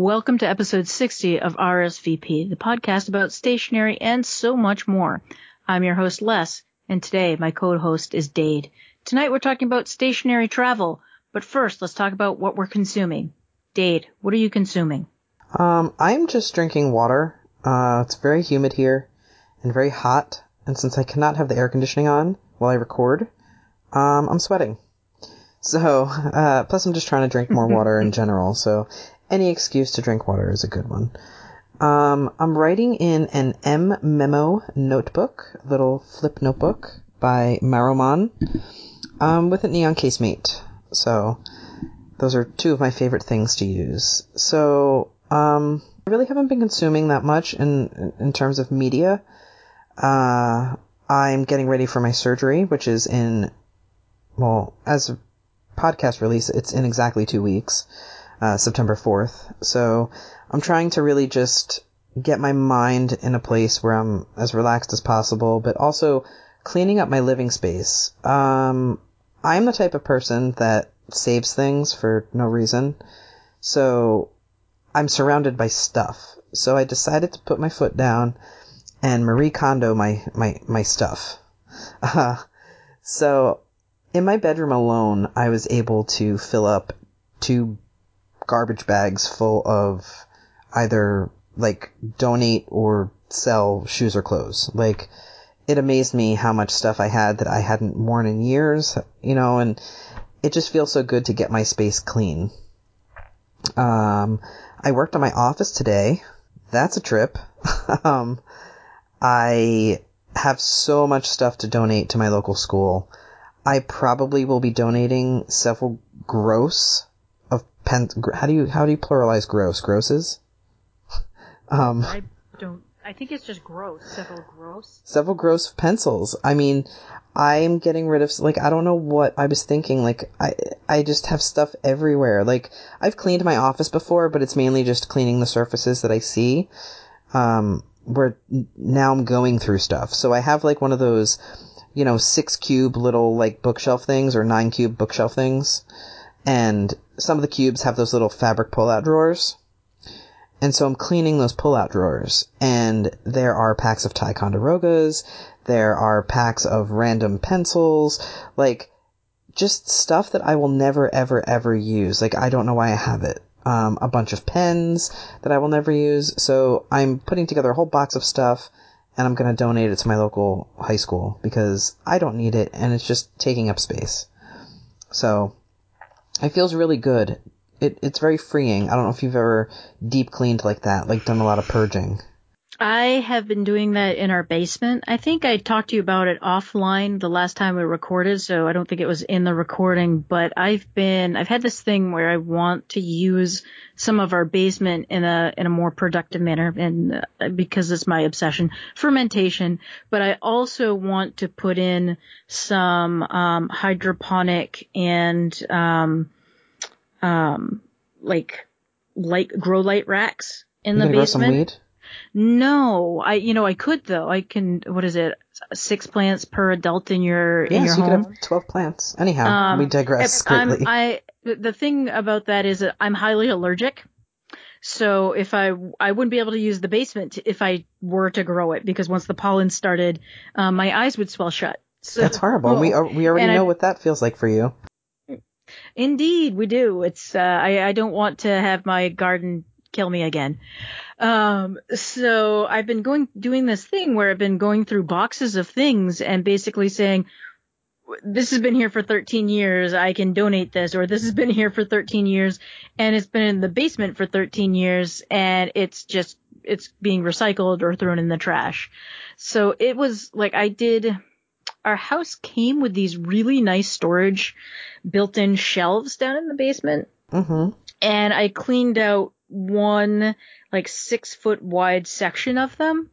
Welcome to episode 60 of RSVP, the podcast about stationery and so much more. I'm your host, Les, and today my co-host is Dade. Tonight we're talking about stationary travel, but first let's talk about what we're consuming. Dade, what are you consuming? Um, I'm just drinking water. Uh, it's very humid here and very hot, and since I cannot have the air conditioning on while I record, um, I'm sweating. So, uh, plus I'm just trying to drink more water in general, so any excuse to drink water is a good one. Um, I'm writing in an M Memo notebook, little flip notebook by Maruman, um, with a neon casemate. So, those are two of my favorite things to use. So, um, I really haven't been consuming that much in in terms of media. Uh, I'm getting ready for my surgery, which is in, well, as a podcast release, it's in exactly two weeks, uh, September 4th. So I'm trying to really just get my mind in a place where I'm as relaxed as possible, but also cleaning up my living space. Um, I'm the type of person that saves things for no reason. So I'm surrounded by stuff. So I decided to put my foot down and Marie Kondo my, my, my stuff. Uh, so in my bedroom alone, I was able to fill up two garbage bags full of either like donate or sell shoes or clothes. Like it amazed me how much stuff I had that I hadn't worn in years, you know, and it just feels so good to get my space clean. Um, I worked on my office today. That's a trip. um, I have so much stuff to donate to my local school. I probably will be donating several gross How do you how do you pluralize gross? Grosses. Um, I don't. I think it's just gross. Several gross. Several gross pencils. I mean, I'm getting rid of like I don't know what I was thinking. Like I I just have stuff everywhere. Like I've cleaned my office before, but it's mainly just cleaning the surfaces that I see. Um, where now I'm going through stuff. So I have like one of those, you know, six cube little like bookshelf things or nine cube bookshelf things. And some of the cubes have those little fabric pull out drawers. And so I'm cleaning those pull-out drawers, and there are packs of Ticonderogas, there are packs of random pencils, like, just stuff that I will never, ever, ever use. Like, I don't know why I have it. Um, a bunch of pens that I will never use. So I'm putting together a whole box of stuff, and I'm gonna donate it to my local high school because I don't need it, and it's just taking up space. So, it feels really good it, it's very freeing. I don't know if you've ever deep cleaned like that, like done a lot of purging. I have been doing that in our basement. I think I talked to you about it offline the last time we recorded, so I don't think it was in the recording, but I've been I've had this thing where I want to use some of our basement in a in a more productive manner and uh, because it's my obsession, fermentation, but I also want to put in some um, hydroponic and um, um, like light grow light racks in the basement. Grow some weed? No, I you know I could though. I can. What is it? Six plants per adult in your yes, in your you home. could have twelve plants. Anyhow, um, we digress greatly. I the thing about that is that I'm highly allergic. So if I I wouldn't be able to use the basement if I were to grow it because once the pollen started, um, my eyes would swell shut. So, That's horrible. we are, we already know I, what that feels like for you. Indeed, we do. It's uh, I I don't want to have my garden kill me again. Um, so I've been going doing this thing where I've been going through boxes of things and basically saying this has been here for 13 years. I can donate this, or this has been here for 13 years, and it's been in the basement for 13 years, and it's just it's being recycled or thrown in the trash. So it was like I did our house came with these really nice storage built-in shelves down in the basement. Mm-hmm. And I cleaned out one like six foot wide section of them.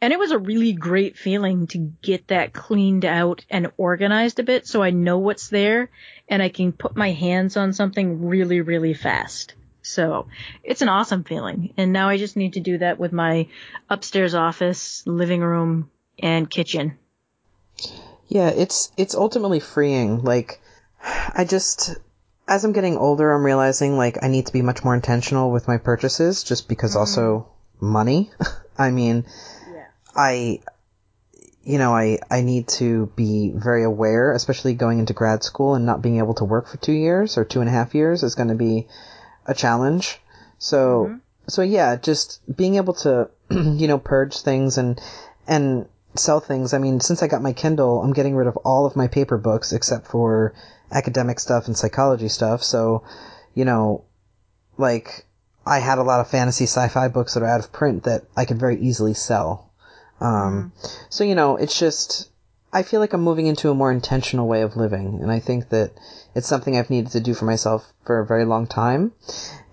And it was a really great feeling to get that cleaned out and organized a bit so I know what's there and I can put my hands on something really, really fast. So it's an awesome feeling. And now I just need to do that with my upstairs office, living room, and kitchen. Yeah, it's it's ultimately freeing. Like I just as I'm getting older, I'm realizing like I need to be much more intentional with my purchases, just because mm-hmm. also money. I mean, Yeah. I, you know, I, I need to be very aware, especially going into grad school and not being able to work for two years or two and a half years is going to be a challenge. So, mm-hmm. so yeah, just being able to, you know, purge things and, and sell things. I mean, since I got my Kindle, I'm getting rid of all of my paper books except for academic stuff and psychology stuff. So, you know, like, I had a lot of fantasy sci-fi books that are out of print that I could very easily sell. Um, so, you know, it's just, I feel like I'm moving into a more intentional way of living. And I think that it's something I've needed to do for myself for a very long time.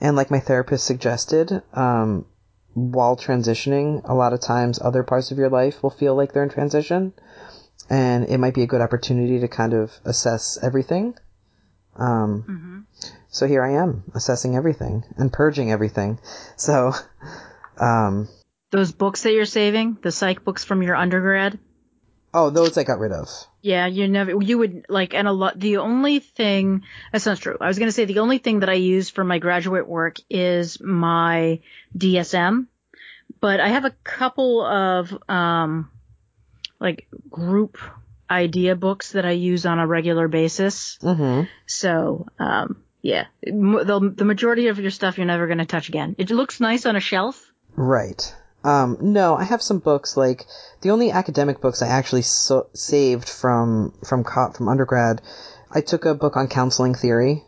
And like my therapist suggested, um, while transitioning, a lot of times other parts of your life will feel like they're in transition. And it might be a good opportunity to kind of assess everything. Um, hmm so here I am, assessing everything and purging everything. So, um, Those books that you're saving, the psych books from your undergrad. Oh, those I got rid of. Yeah, you never, you would like, and a lot, the only thing, that's not true. I was going to say the only thing that I use for my graduate work is my DSM, but I have a couple of, um, like group idea books that I use on a regular basis. hmm So, um, yeah, the, the majority of your stuff you're never going to touch again. It looks nice on a shelf. Right. Um, no, I have some books like the only academic books I actually so- saved from from co- from undergrad. I took a book on counseling theory.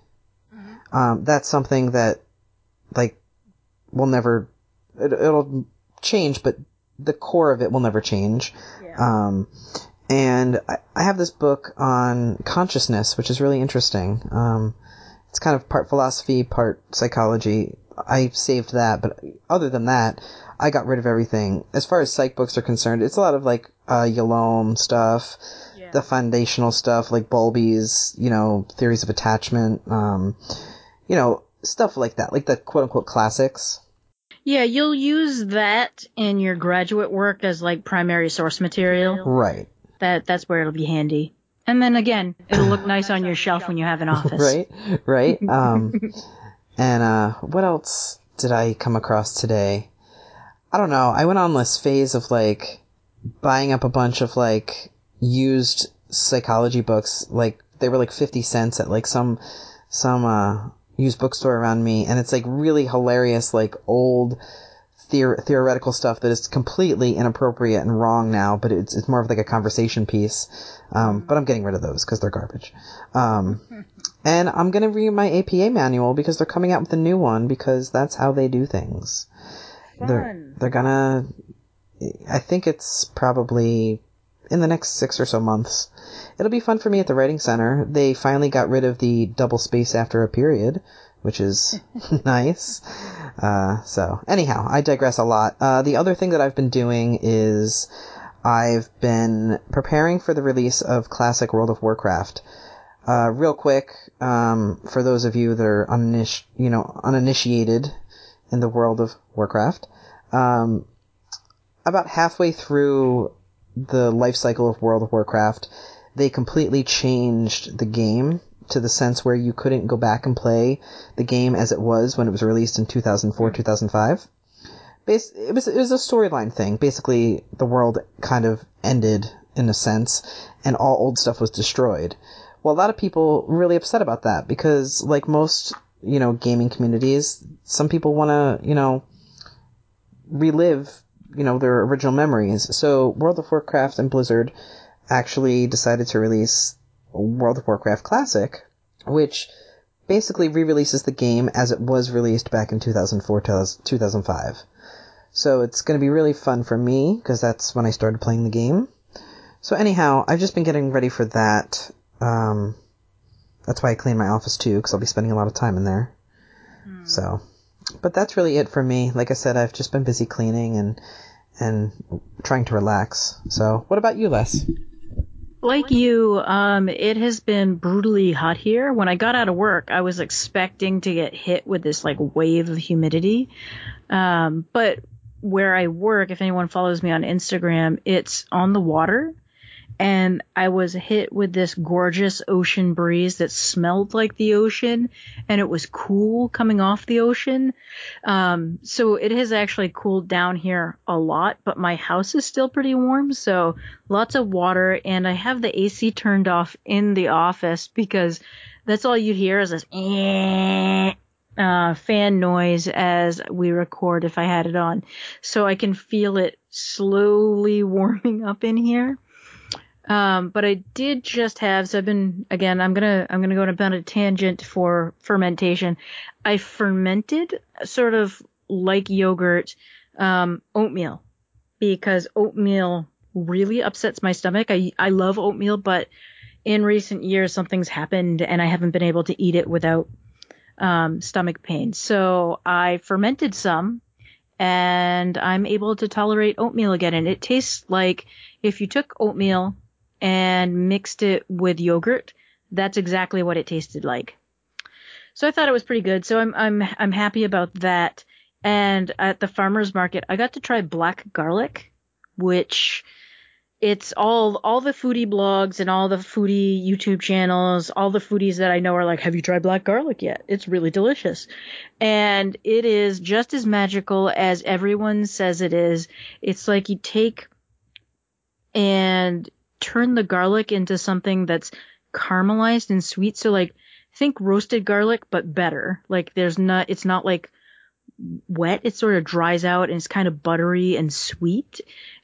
Um, that's something that like will never it, it'll change, but the core of it will never change. Um, and I, I have this book on consciousness, which is really interesting. Um, it's kind of part philosophy, part psychology. I saved that, but other than that, I got rid of everything. As far as psych books are concerned, it's a lot of like uh, Yalom stuff, Yeah. the foundational stuff like Bowlby's, you know, theories of attachment, um, you know, stuff like that, like the quote unquote classics. Yeah, you'll use that in your graduate work as like primary source material. Right. That that's where it'll be handy. And then again, it'll look nice on your shelf when you have an office. right right um and uh what else did i come across today? I don't know. I went on this phase of like buying up a bunch of like used psychology books. Like they were like 50 cents at like some some uh used bookstore around me. And it's like really hilarious like old theor- theoretical stuff that is completely inappropriate and wrong now but it's it's more of like a conversation piece um but i'm getting rid of those because they're garbage um and I'm gonna read my APA manual because they're coming out with a new one because that's how they do things. They're they're gonna. I think it's probably in the next six or so months. It'll be fun for me at the writing center. They finally got rid of the double space after a period, which is nice. Uh, so anyhow, I digress a lot. Uh, the other thing that I've been doing is I've been preparing for the release of Classic World of Warcraft. Uh, real quick, um, for those of you that are uniniti- you know, uninitiated in the world of Warcraft, um, about halfway through the life cycle of World of Warcraft, they completely changed the game to the sense where you couldn't go back and play the game as it was when it was released in 2004, 2005. It was it was a storyline thing. Basically, the world kind of ended in a sense, and all old stuff was destroyed. Well, a lot of people really upset about that because, like most, you know, gaming communities, some people want to, you know, relive, you know, their original memories. So World of Warcraft and Blizzard actually decided to release World of Warcraft Classic, which basically re-releases the game as it was released back in 2004 2005. So it's going to be really fun for me because that's when I started playing the game. So anyhow, I've just been getting ready for that. Um, that's why I clean my office too because I'll be spending a lot of time in there. So, but that's really it for me. Like I said, I've just been busy cleaning and and trying to relax. So, what about you, Les? Like you, um, it has been brutally hot here. When I got out of work, I was expecting to get hit with this like wave of humidity. Um, but where I work, if anyone follows me on Instagram, it's on the water. and I was hit with this gorgeous ocean breeze that smelled like the ocean and it was cool coming off the ocean. Um, so it has actually cooled down here a lot, but my house is still pretty warm. So lots of water and I have the AC turned off in the office because that's all you hear is this uh, fan noise as we record if I had it on. So I can feel it slowly warming up in here. Um, but I did just have, so I've been, again, I'm gonna, I'm gonna go on a tangent for fermentation. I fermented sort of like yogurt, um, oatmeal because oatmeal really upsets my stomach. I, I love oatmeal, but in recent years something's happened and I haven't been able to eat it without, um, stomach pain. So I fermented some and I'm able to tolerate oatmeal again. And it tastes like if you took oatmeal and mixed it with yogurt, that's exactly what it tasted like. So I thought it was pretty good. So I'm I'm I'm happy about that. And at the farmers market, I got to try black garlic, which it's all all the foodie blogs and all the foodie YouTube channels, all the foodies that I know are like, "Have you tried black garlic yet? It's really delicious." And it is just as magical as everyone says it is. It's like you take and turn the garlic into something that's caramelized and sweet. So like think roasted garlic, but better. Like there's not, it's not like wet. It sort of dries out and it's kind of buttery and sweet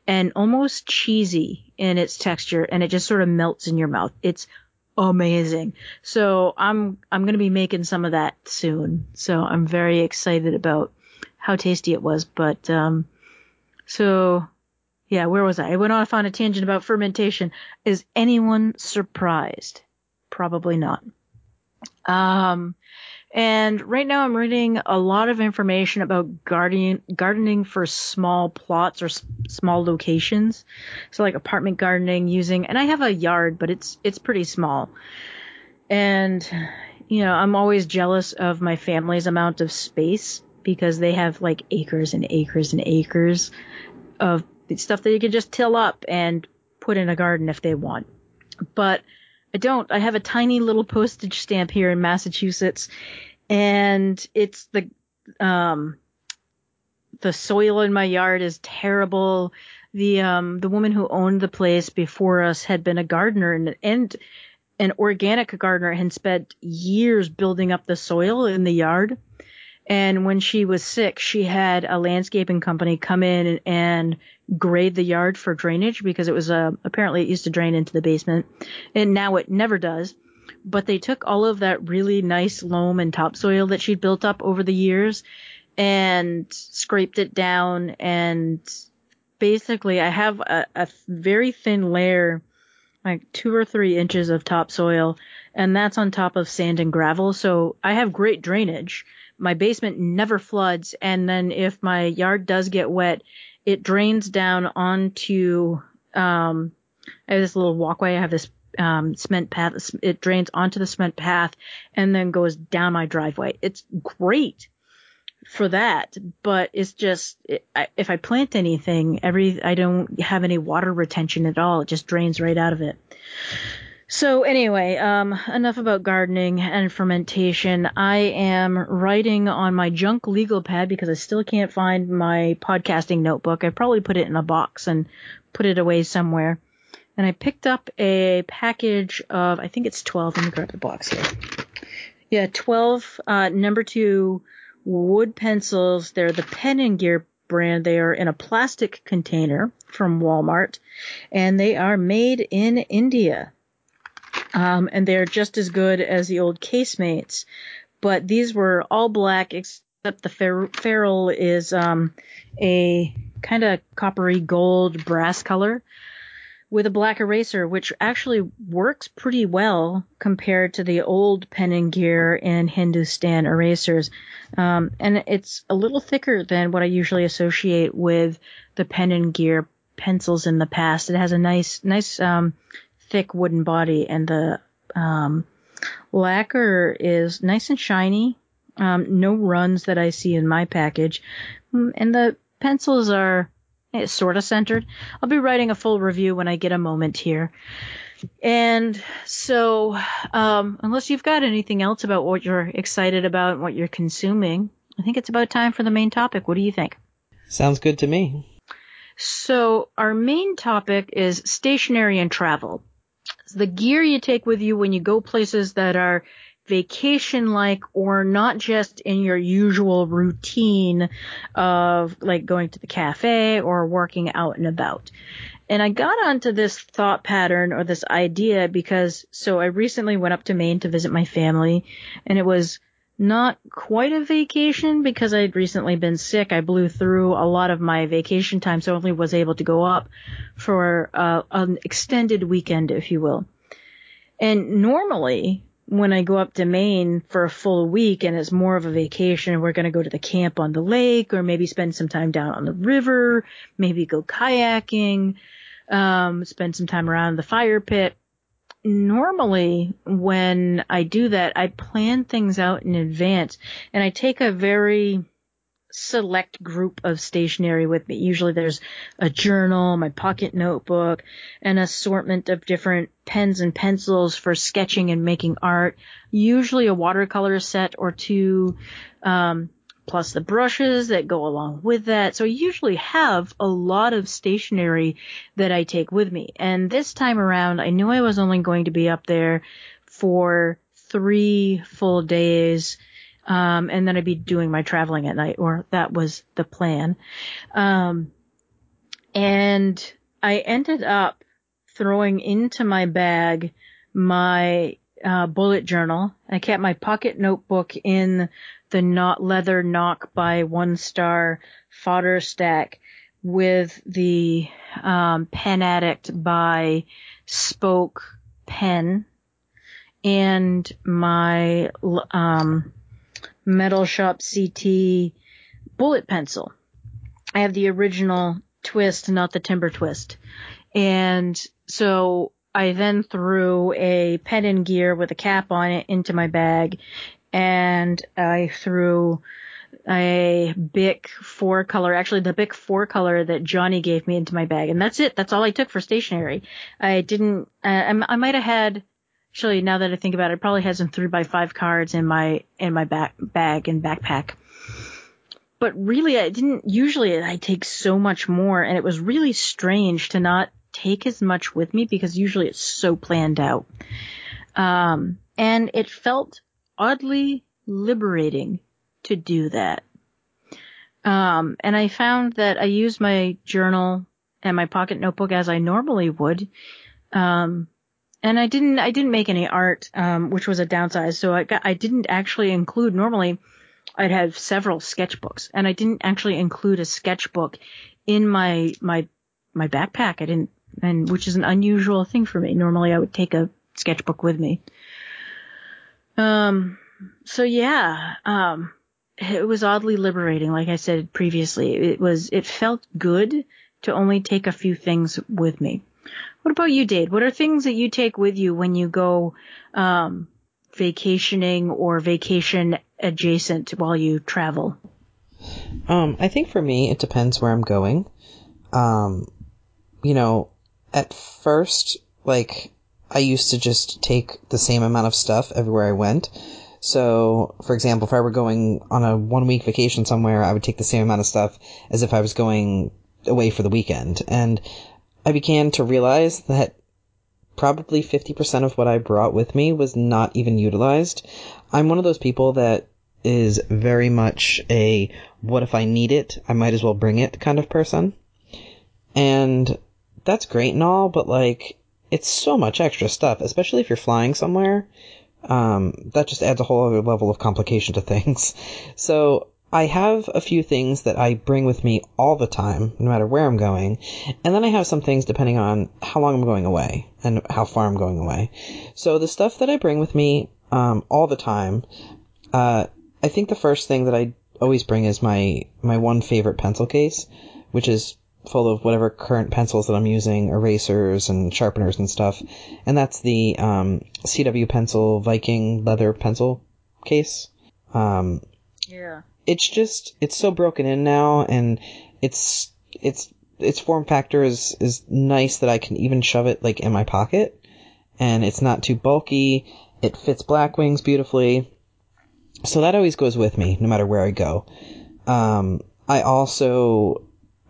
and almost cheesy in its texture and it just sort of melts in your mouth. It's amazing. So I'm, I'm going to be making some of that soon. So I'm very excited about how tasty it was. But, um, so yeah, where was I? I went off on a tangent about fermentation. Is anyone surprised? Probably not. Um, and right now I'm reading a lot of information about gardening, gardening for small plots or s- small locations. So like apartment gardening using, and I have a yard, but it's, it's pretty small. And, you know, I'm always jealous of my family's amount of space because they have like acres and acres and acres of stuff that you can just till up and put in a garden if they want. But I don't. I have a tiny little postage stamp here in Massachusetts, and it's the um the soil in my yard is terrible. The um the woman who owned the place before us had been a gardener and and an organic gardener and spent years building up the soil in the yard. And when she was sick, she had a landscaping company come in and, grade the yard for drainage because it was uh, apparently it used to drain into the basement, and now it never does. But they took all of that really nice loam and topsoil that she'd built up over the years and scraped it down. And basically I have a, a very thin layer like two or three inches of topsoil and that's on top of sand and gravel. So I have great drainage my basement never floods. And then if my yard does get wet, it drains down onto, um, I have this little walkway. I have this, um, cement path. It drains onto the cement path and then goes down my driveway. It's great for that, but it's just, it, I, if I plant anything, every, I don't have any water retention at all. It just drains right out of it. So anyway, um, enough about gardening and fermentation. I am writing on my junk legal pad because I still can't find my podcasting notebook. I probably put it in a box and put it away somewhere. And I picked up a package of, I think it's 12. Let me grab the box here. Yeah, 12, uh, number two wood pencils. They're the Pen and Gear brand. They are in a plastic container from Walmart and they are made in India. Um, and they're just as good as the old casemates. But these were all black except the fer- ferrule is um, a kind of coppery gold brass color with a black eraser, which actually works pretty well compared to the old pen and gear and Hindustan erasers. Um, and it's a little thicker than what I usually associate with the pen and gear pencils in the past. It has a nice, nice, um, thick wooden body and the um, lacquer is nice and shiny. Um, no runs that I see in my package. Mm, and the pencils are, sort of centered. I'll be writing a full review when I get a moment here. And so, um, unless you've got anything else about what you're excited about and what you're consuming, I think it's about time for the main topic. What do you think? Sounds good to me. So, our main topic is stationery and travel. The gear you take with you when you go places that are vacation like or not just in your usual routine of like going to the cafe or working out and about. And I got onto this thought pattern or this idea because so I recently went up to Maine to visit my family and it was not quite a vacation because I'd recently been sick. I blew through a lot of my vacation time, so only was able to go up for uh, an extended weekend, if you will. And normally, when I go up to Maine for a full week and it's more of a vacation, we're going to go to the camp on the lake or maybe spend some time down on the river, maybe go kayaking, um, spend some time around the fire pit. Normally, when I do that, I plan things out in advance and I take a very select group of stationery with me. Usually there's a journal, my pocket notebook, an assortment of different pens and pencils for sketching and making art, usually a watercolor set or two, um, plus the brushes that go along with that. So I usually have a lot of stationery that I take with me. And this time around, I knew I was only going to be up there for three full days um, and then I'd be doing my traveling at night, or that was the plan. Um, and I ended up throwing into my bag my uh, bullet journal. I kept my pocket notebook in the not leather knock by one star Fodderstack with the um, pen addict by spoke pen and my um, Metal Shop CT bullet pencil. I have the original twist, not the timber twist. And so I then threw a pen and gear with a cap on it into my bag and I threw a Bic four color, actually the Bic four color that Johnny gave me into my bag. And that's it. That's all I took for stationery. I didn't, uh, I might have had Actually, now that I think about it, I probably had some three by five cards in my in my back bag and backpack. But really, I didn't. Usually, I take so much more, and it was really strange to not take as much with me because usually it's so planned out. Um, and it felt oddly liberating to do that. Um, and I found that I used my journal and my pocket notebook as I normally would. Um, and I didn't I didn't make any art, um, which was a downside. So I got, I didn't actually include. Normally, I'd have several sketchbooks, and I didn't actually include a sketchbook in my my my backpack. I didn't, and which is an unusual thing for me. Normally, I would take a sketchbook with me. Um. So yeah. Um. It was oddly liberating, like I said previously. It was. It felt good to only take a few things with me. What about you, Dade? What are things that you take with you when you go um, vacationing or vacation adjacent while you travel? Um, I think for me, it depends where I'm going. Um, you know, at first, like, I used to just take the same amount of stuff everywhere I went. So, for example, if I were going on a one week vacation somewhere, I would take the same amount of stuff as if I was going away for the weekend. And I began to realize that probably 50% of what I brought with me was not even utilized. I'm one of those people that is very much a what if I need it, I might as well bring it kind of person. And that's great and all, but like, it's so much extra stuff, especially if you're flying somewhere. Um, that just adds a whole other level of complication to things. So I have a few things that I bring with me all the time, no matter where I'm going, and then I have some things depending on how long I'm going away and how far I'm going away. So the stuff that I bring with me um, all the time, uh, I think the first thing that I always bring is my my one favorite pencil case, which is full of whatever current pencils that I'm using, erasers and sharpeners and stuff, and that's the um, CW Pencil Viking leather pencil case. Um, yeah it's just it's so broken in now and it's it's its form factor is is nice that I can even shove it like in my pocket, and it's not too bulky. It fits Blackwings beautifully, so that always goes with me no matter where I go. Um, I also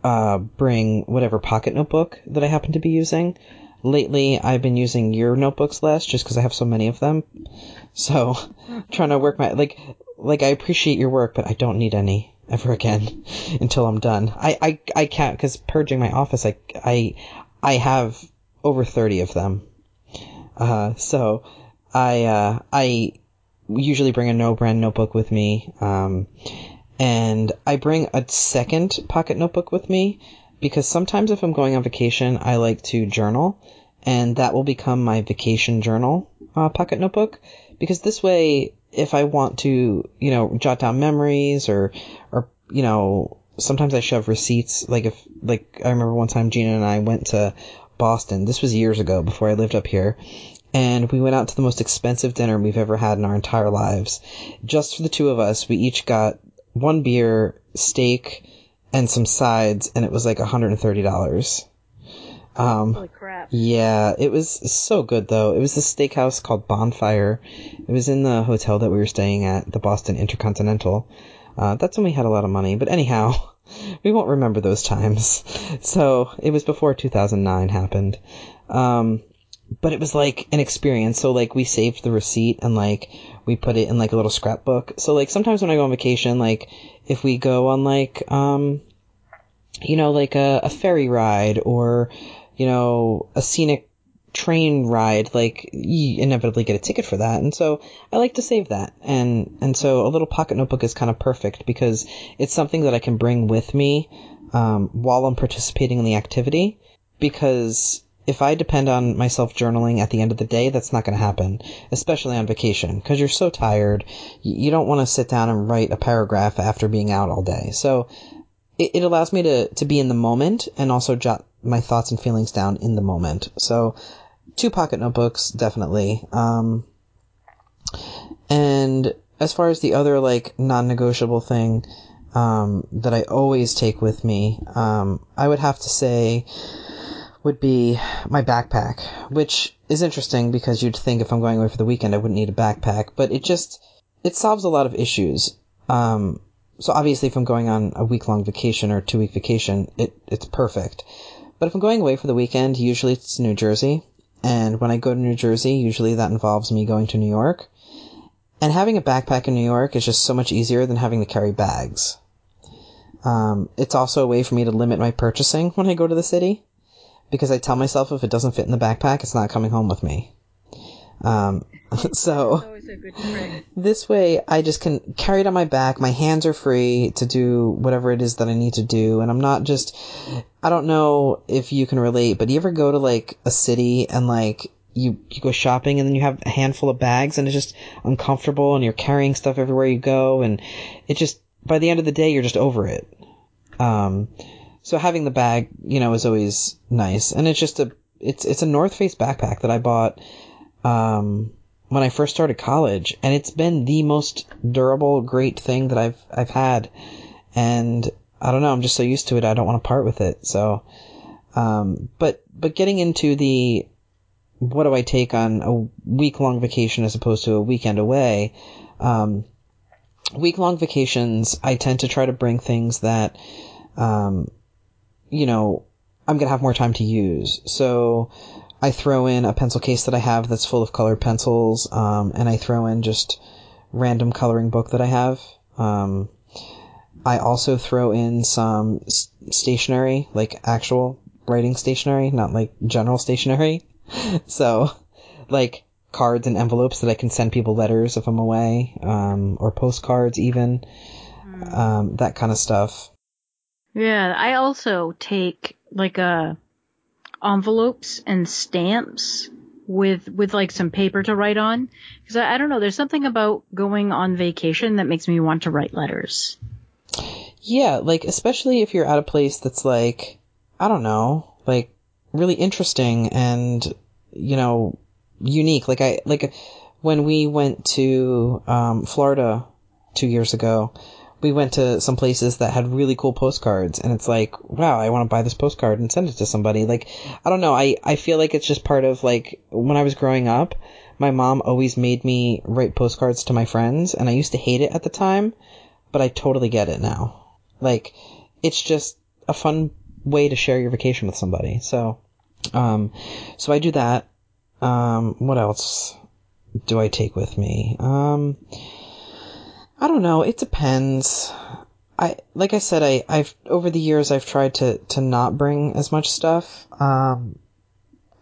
uh, bring whatever pocket notebook that I happen to be using. Lately, I've been using your notebooks less just because I have so many of them. So, trying to work my like like I appreciate your work, but I don't need any ever again until I'm done. I I, I can't because purging my office, I I I have over thirty of them. Uh, so I uh, I usually bring a no brand notebook with me. Um, and I bring a second pocket notebook with me because sometimes if I'm going on vacation, I like to journal, and that will become my vacation journal uh, pocket notebook. Because this way, if I want to, you know, jot down memories or, or you know, sometimes I shove receipts. Like if, like I remember one time Gina and I went to Boston. This was years ago before I lived up here. And we went out to the most expensive dinner we've ever had in our entire lives. Just for the two of us, we each got one beer, steak, and some sides, and it was like $130. Um, Holy crap. Yeah, it was so good though. It was a steakhouse called Bonfire. It was in the hotel that we were staying at, the Boston Intercontinental. Uh, that's when we had a lot of money, but anyhow, we won't remember those times. So, it was before 2009 happened. Um, but it was like an experience. So like we saved the receipt and like we put it in like a little scrapbook. So like sometimes when I go on vacation, like if we go on like um you know like a, a ferry ride or you know a scenic train ride, like you inevitably get a ticket for that. And so I like to save that. And and so a little pocket notebook is kind of perfect because it's something that I can bring with me um, while I'm participating in the activity because if I depend on myself journaling at the end of the day, that's not going to happen, especially on vacation, because you're so tired. You don't want to sit down and write a paragraph after being out all day. So it, it allows me to, to be in the moment and also jot my thoughts and feelings down in the moment. So two pocket notebooks, definitely. Um, and as far as the other like non-negotiable thing um, that I always take with me, um, I would have to say would be my backpack, which is interesting because you'd think if I'm going away for the weekend I wouldn't need a backpack, but it just it solves a lot of issues. Um, so obviously, if I'm going on a week long vacation or two week vacation, it it's perfect. But if I'm going away for the weekend, usually it's New Jersey, and when I go to New Jersey, usually that involves me going to New York. And having a backpack in New York is just so much easier than having to carry bags. Um, it's also a way for me to limit my purchasing when I go to the city because I tell myself if it doesn't fit in the backpack, it's not coming home with me. Um, so this way I just can carry it on my back. My hands are free to do whatever it is that I need to do. And I'm not just, I don't know if you can relate, but you ever go to like a city and like you, you go shopping and then you have a handful of bags and it's just uncomfortable and you're carrying stuff everywhere you go and it just, by the end of the day, you're just over it. Um, so having the bag, you know, is always nice. And it's just a, it's, it's a North Face backpack that I bought, um, when I first started college. And it's been the most durable, great thing that I've, I've had. And I don't know, I'm just so used to it. I don't want to part with it. So, um, but, but getting into the, what do I take on a week long vacation as opposed to a weekend away? Um, week long vacations, I tend to try to bring things that, um, you know, I'm going to have more time to use. So I throw in a pencil case that I have that's full of colored pencils, um, and I throw in just random coloring book that I have. Um, I also throw in some stationery, like actual writing stationery, not like general stationery. so, like cards and envelopes that I can send people letters if I'm away, um, or postcards even, mm. um, that kind of stuff. Yeah, I also take like uh, envelopes and stamps with with like some paper to write on because I, I don't know. There's something about going on vacation that makes me want to write letters. Yeah, like especially if you're at a place that's like I don't know, like really interesting and you know unique. Like I like when we went to um, Florida two years ago we went to some places that had really cool postcards and it's like, wow, I want to buy this postcard and send it to somebody. Like, I don't know. I, I feel like it's just part of like when I was growing up, my mom always made me write postcards to my friends and I used to hate it at the time, but I totally get it now. Like, it's just a fun way to share your vacation with somebody. So, um, so I do that. Um, what else do I take with me? Um, I don't know. It depends. I like I said, I I've over the years I've tried to to not bring as much stuff. Um,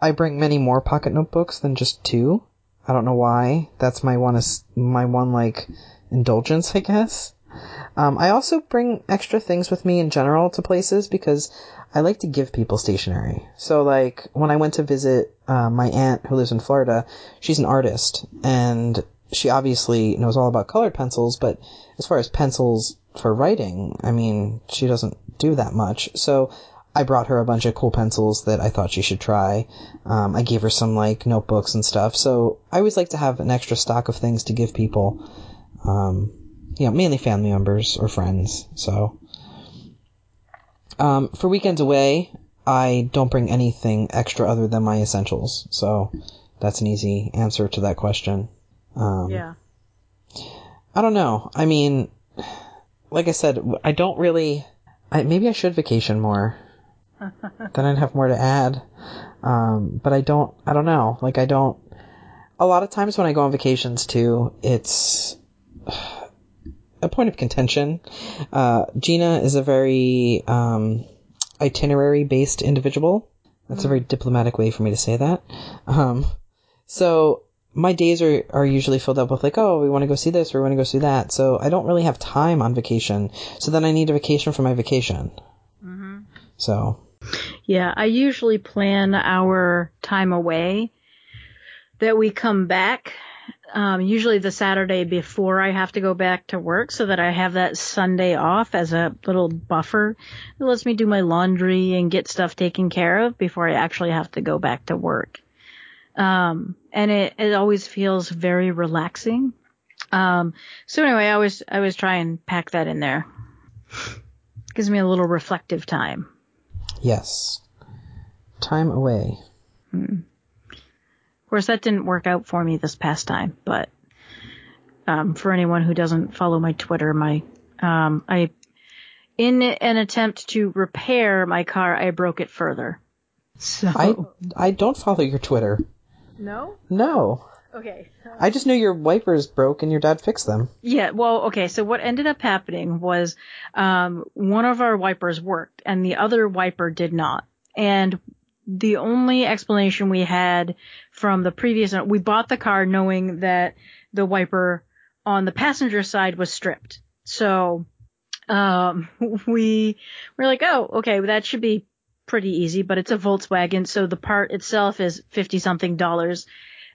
I bring many more pocket notebooks than just two. I don't know why. That's my one is my one like indulgence, I guess. Um, I also bring extra things with me in general to places because I like to give people stationery. So like when I went to visit uh, my aunt who lives in Florida, she's an artist and she obviously knows all about colored pencils, but as far as pencils for writing, I mean, she doesn't do that much. So I brought her a bunch of cool pencils that I thought she should try. Um, I gave her some like notebooks and stuff. So I always like to have an extra stock of things to give people. Um, you know, mainly family members or friends. So, um, for weekends away, I don't bring anything extra other than my essentials. So that's an easy answer to that question. Um, Yeah. I don't know. I mean, like I said, I don't really. I, maybe I should vacation more. then I'd have more to add. Um, but I don't. I don't know. Like I don't. A lot of times when I go on vacations too, it's a point of contention. Uh, Gina is a very um, itinerary based individual. That's a very diplomatic way for me to say that. Um, so my days are, are usually filled up with like, oh, we want to go see this or we want to go see that. So I don't really have time on vacation. So then I need a vacation for my vacation. Mm-hmm. So Yeah, I usually plan our time away that we come back. Um, usually the Saturday before I have to go back to work so that I have that Sunday off as a little buffer. It lets me do my laundry and get stuff taken care of before I actually have to go back to work. Um, and it, it always feels very relaxing. Um, so anyway, I always, I always try and pack that in there. Gives me a little reflective time. yes, time away. Hmm. Of course, that didn't work out for me this past time, but um, for anyone who doesn't follow my Twitter, my um, I in an attempt to repair my car, I broke it further. So I I don't follow your Twitter. No, No, okay, I just knew your wipers broke and your dad fixed them. yeah. Well, okay. So what ended up happening was um, one of our wipers worked and the other wiper did not, and the only explanation we had from the previous we bought the car knowing that the wiper on the passenger side was stripped. So um we were like, "Oh, okay, that should be pretty easy, but it's a Volkswagen, so the part itself is 50 something dollars."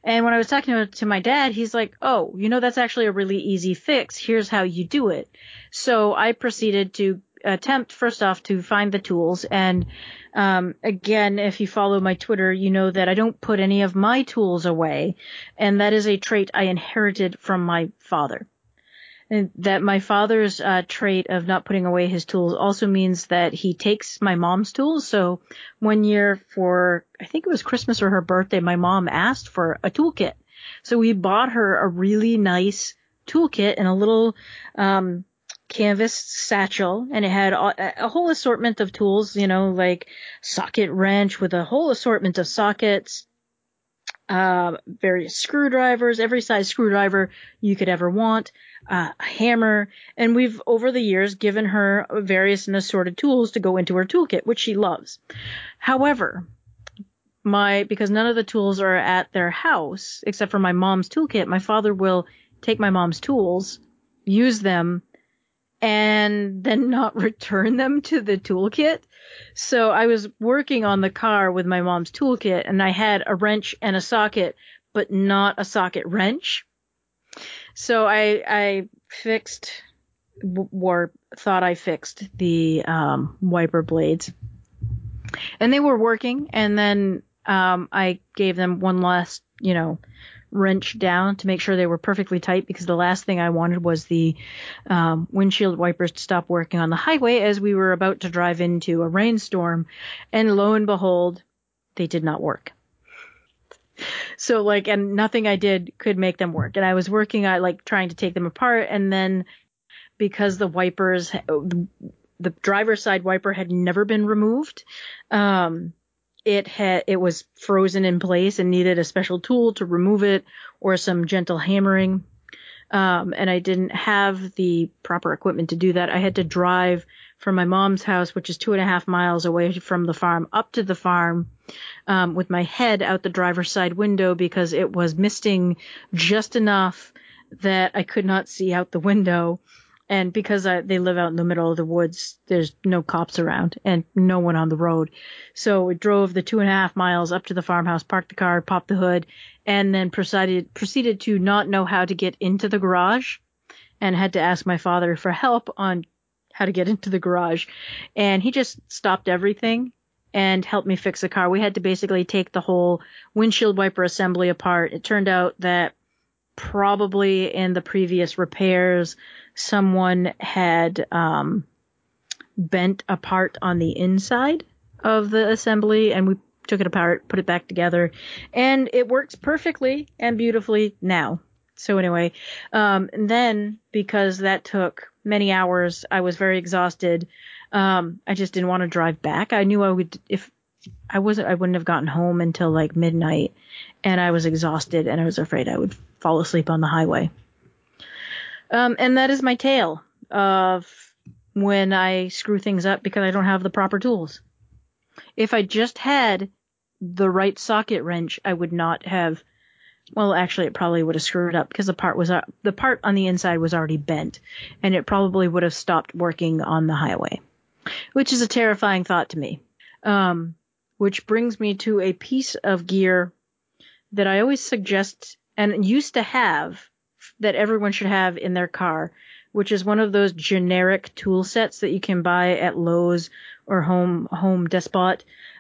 And when I was talking to, to my dad, he's like, "Oh, you know that's actually a really easy fix. Here's how you do it." So I proceeded to attempt first off to find the tools and um, again if you follow my twitter you know that i don't put any of my tools away and that is a trait i inherited from my father that my father's uh, trait of not putting away his tools also means that he takes my mom's tools. So one year for i think it was christmas or her birthday my mom asked for a toolkit. So we bought her a really nice toolkit and a little um, canvas satchel. And it had a, a whole assortment of tools, you know, like socket wrench with a whole assortment of sockets, uh, various screwdrivers, every size screwdriver you could ever want, uh, a hammer, and we've over the years given her various and assorted tools to go into her toolkit, which she loves. However, my because none of the tools are at their house except for my mom's toolkit, my father will take my mom's tools, use them, and then not return them to the toolkit. So I was working on the car with my mom's toolkit and I had a wrench and a socket, but not a socket wrench. So I, I fixed or thought I fixed the um, wiper blades and they were working and then um, I gave them one last, you know, wrench down to make sure they were perfectly tight because the last thing I wanted was the um, windshield wipers to stop working on the highway as we were about to drive into a rainstorm. And lo and behold, they did not work. So like, and nothing I did could make them work. And I was working on like trying to take them apart. And then because the wipers, the driver's side wiper had never been removed, um, it had it was frozen in place and needed a special tool to remove it or some gentle hammering. Um, and I didn't have the proper equipment to do that. I had to drive from my mom's house, which is two and a half miles away from the farm, up to the farm um, with my head out the driver's side window because it was misting just enough that I could not see out the window and because I, they live out in the middle of the woods, there's no cops around and no one on the road. So we drove the two and a half miles up to the farmhouse, parked the car, popped the hood, and then proceeded proceeded to not know how to get into the garage, and had to ask my father for help on how to get into the garage, and he just stopped everything and helped me fix the car. We had to basically take the whole windshield wiper assembly apart. It turned out that probably in the previous repairs someone had um, bent a part on the inside of the assembly and we took it apart, put it back together, and it works perfectly and beautifully now. So anyway, um, then because that took many hours, I was very exhausted. Um, I just didn't want to drive back. I knew I would if I wasn't I wouldn't have gotten home until like midnight, and I was exhausted and I was afraid I would fall asleep on the highway. Um, and that is my tale of when I screw things up because I don't have the proper tools. If I just had the right socket wrench, I would not have. Well, actually, it probably would have screwed up because the part was uh, the part on the inside was already bent, and it probably would have stopped working on the highway, which is a terrifying thought to me. Um, which brings me to a piece of gear that I always suggest and used to have that everyone should have in their car, which is one of those generic tool sets that you can buy at Lowe's or Home Home Depot.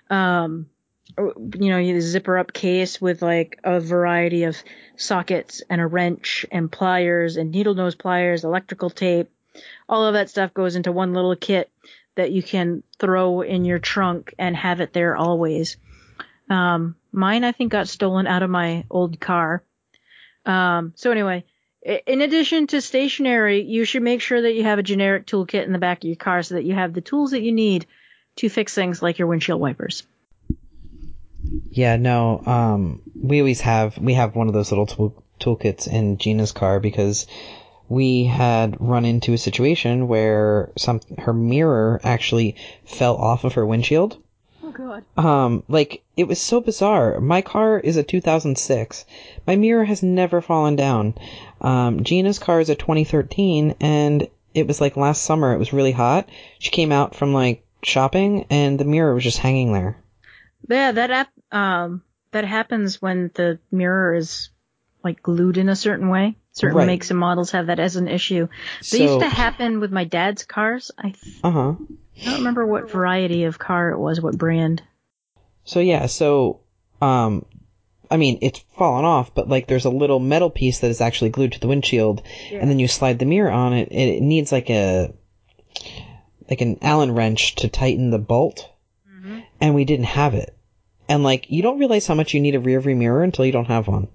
Um, you know, you zipper up case with like a variety of sockets and a wrench and pliers and needle nose pliers, electrical tape. All of that stuff goes into one little kit that you can throw in your trunk and have it there always. Um, mine, I think, got stolen out of my old car. Um, so anyway, in addition to stationery, you should make sure that you have a generic toolkit in the back of your car so that you have the tools that you need to fix things like your windshield wipers. Yeah, no, um, we always have, we have one of those little tool, toolkits in Gina's car because we had run into a situation where some, her mirror actually fell off of her windshield Oh god. Um, like it was so bizarre. My car is a 2006. My mirror has never fallen down. Um, Gina's car is a 2013, and it was like last summer. It was really hot. She came out from like shopping, and the mirror was just hanging there. Yeah, that um that happens when the mirror is like glued in a certain way. Certain right. makes and models have that as an issue. That so, used to happen with my dad's cars. I th- uh-huh. I don't remember what variety of car it was, what brand. So yeah, so um I mean, it's fallen off, but like there's a little metal piece that is actually glued to the windshield, yeah. and then you slide the mirror on it. It needs like a like an Allen wrench to tighten the bolt, mm-hmm. and we didn't have it. And like you don't realize how much you need a rear view mirror until you don't have one.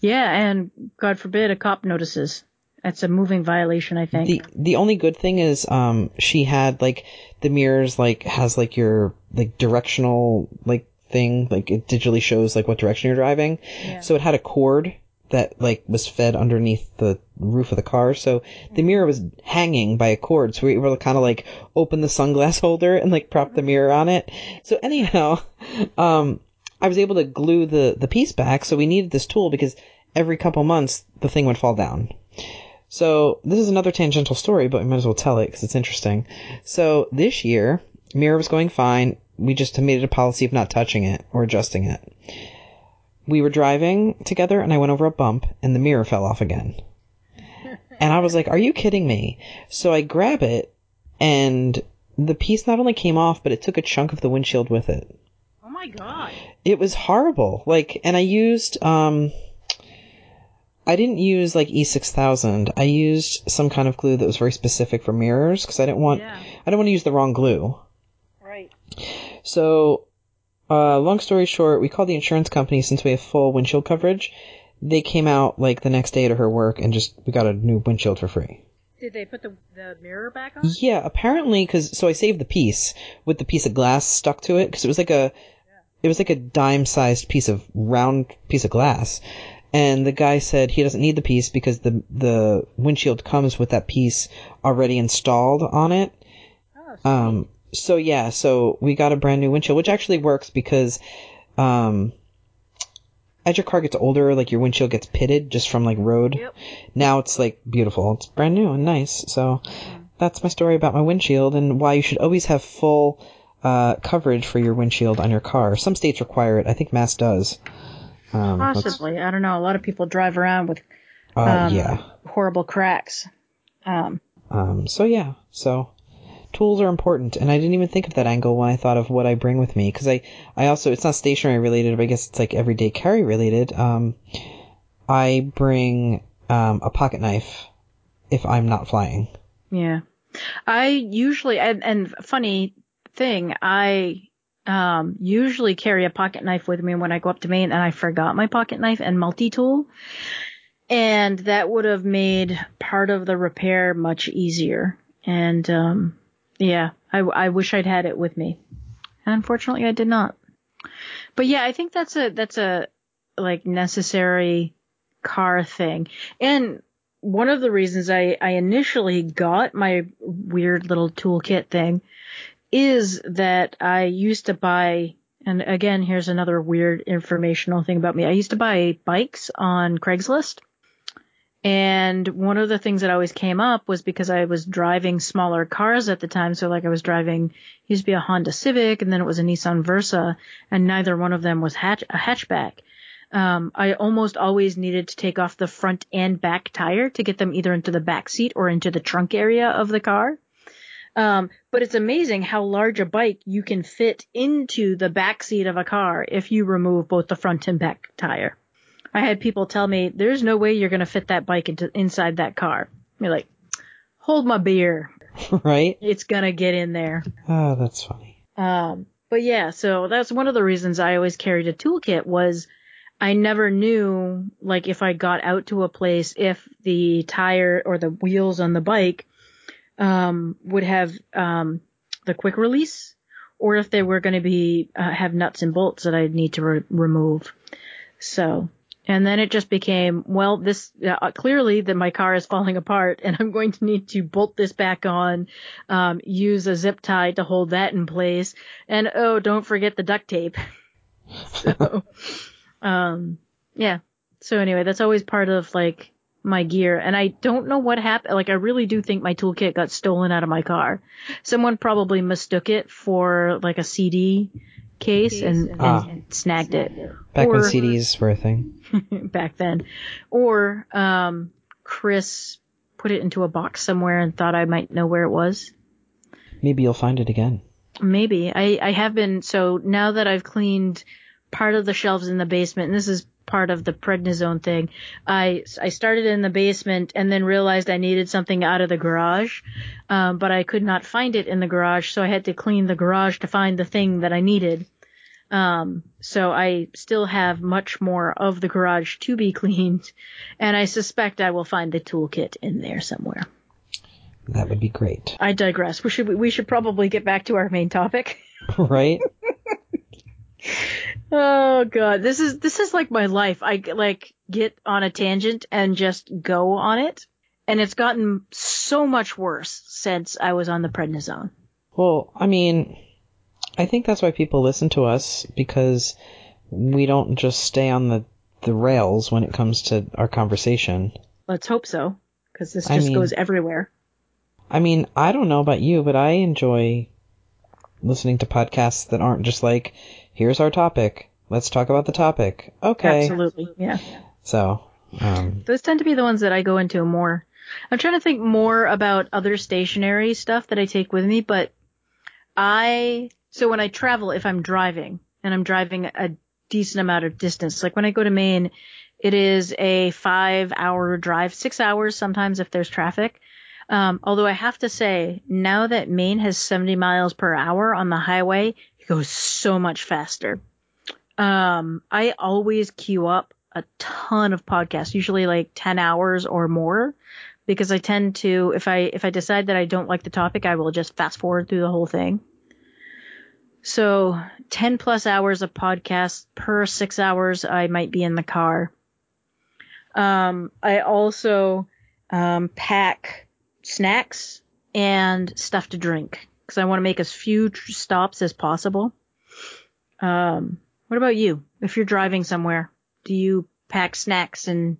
Yeah, and God forbid a cop notices. That's a moving violation, I think. The the only good thing is um she had like the mirrors like has like your like directional like thing like it digitally shows like what direction you're driving. Yeah. So it had a cord that like was fed underneath the roof of the car. So the mirror was hanging by a cord. So we were kind of like open the sunglass holder and like prop the mirror on it. So anyhow, um, I was able to glue the, the piece back. So we needed this tool because every couple months the thing would fall down. So this is another tangential story, but we might as well tell it because it's interesting. So this year, mirror was going fine. We just made it a policy of not touching it or adjusting it. We were driving together and I went over a bump and the mirror fell off again. And I was like, are you kidding me? So I grab it and the piece not only came off, but it took a chunk of the windshield with it. My god. It was horrible. Like, and I used, um, I didn't use like E6000. I used some kind of glue that was very specific for mirrors because I didn't want Yeah. I don't want to use the wrong glue. Right. So, uh, long story short, we called the insurance company since we have full windshield coverage. They came out like the next day to her work and just we got a new windshield for free. Did they put the the mirror back on? Yeah, apparently, because so I saved the piece with the piece of glass stuck to it because it was like a, it was like a dime-sized piece of round piece of glass, and the guy said he doesn't need the piece because the the windshield comes with that piece already installed on it. Oh, Um, so yeah, so we got a brand new windshield, which actually works because, um, as your car gets older, like your windshield gets pitted just from like road. Yep. Now it's like beautiful. It's brand new and nice. So that's my story about my windshield and why you should always have full uh, coverage for your windshield on your car. Some states require it. I think Mass does. Um, Possibly. I don't know. A lot of people drive around with uh, um, yeah. horrible cracks. Um, Um, so yeah, so tools are important, and I didn't even think of that angle when I thought of what I bring with me, because I, I also it's not stationary related, but I guess it's like everyday carry related. Um, I bring um, a pocket knife if I'm not flying. yeah. I usually, and, and funny thing, I um, usually carry a pocket knife with me when I go up to Maine, and I forgot my pocket knife and multi tool. And that would have made part of the repair much easier. And um, yeah, I, I wish I'd had it with me. Unfortunately, I did not. But yeah, I think that's a that's a like necessary car thing. And one of the reasons I, I initially got my weird little toolkit thing is that I used to buy, and again, here's another weird informational thing about me. I used to buy bikes on Craigslist. And one of the things that always came up was because I was driving smaller cars at the time. So like I was driving, used to be a Honda Civic and then it was a Nissan Versa and neither one of them was hatch, a hatchback. Um, I almost always needed to take off the front and back tire to get them either into the back seat or into the trunk area of the car. Um, but it's amazing how large a bike you can fit into the back seat of a car if you remove both the front and back tire. I had people tell me, there's no way you're going to fit that bike into inside that car. You're like, hold my beer. right? It's going to get in there. Oh, that's funny. Um, but yeah, so that's one of the reasons I always carried a toolkit was I never knew, like, if I got out to a place, if the tire or the wheels on the bike, um, would have, um, the quick release or if they were going to be, uh, have nuts and bolts that I'd need to re- remove. So, and then it just became, well, this, uh, clearly that my car is falling apart and I'm going to need to bolt this back on, um, use a zip tie to hold that in place. And oh, don't forget the duct tape. so, um, yeah. So anyway, that's always part of like my gear. And I don't know what happened. Like I really do think my toolkit got stolen out of my car. Someone probably mistook it for like a CD case and, and, Ah. and snagged it Back when CDs were a thing. back then. Or, um, Chris put it into a box somewhere and thought I might know where it was. Maybe you'll find it again. Maybe. I, I have been, so now that I've cleaned part of the shelves in the basement, and this is part of the prednisone thing, I, I started in the basement and then realized I needed something out of the garage, um, but I could not find it in the garage, so I had to clean the garage to find the thing that I needed. Um, so I still have much more of the garage to be cleaned, and I suspect I will find the toolkit in there somewhere. That would be great. I digress. We should we should probably get back to our main topic. right? Oh god, this is this is like my life. I like get on a tangent and just go on it, and it's gotten so much worse since I was on the prednisone. Well, I mean, I think that's why people listen to us because we don't just stay on the the rails when it comes to our conversation. Let's hope so, because this I just mean- goes everywhere. I mean, I don't know about you, but I enjoy listening to podcasts that aren't just like, here's our topic. Let's talk about the topic. Okay. Absolutely, yeah. So, um, Those tend to be the ones that I go into more. I'm trying to think more about other stationary stuff that I take with me, but I, so when I travel, if I'm driving and I'm driving a decent amount of distance, like when I go to Maine, It is a five hour drive, six hours sometimes if there's traffic. Um, although I have to say, now that Maine has 70 miles per hour on the highway, goes so much faster. Um, I always queue up a ton of podcasts, usually like 10 hours or more, because I tend to, if I, if I decide that I don't like the topic, I will just fast forward through the whole thing. So 10 plus hours of podcasts per six hours, I might be in the car. Um, I also, um, pack snacks and stuff to drink because I want to make as few tr- stops as possible. Um, what about you? If you're driving somewhere, do you pack snacks and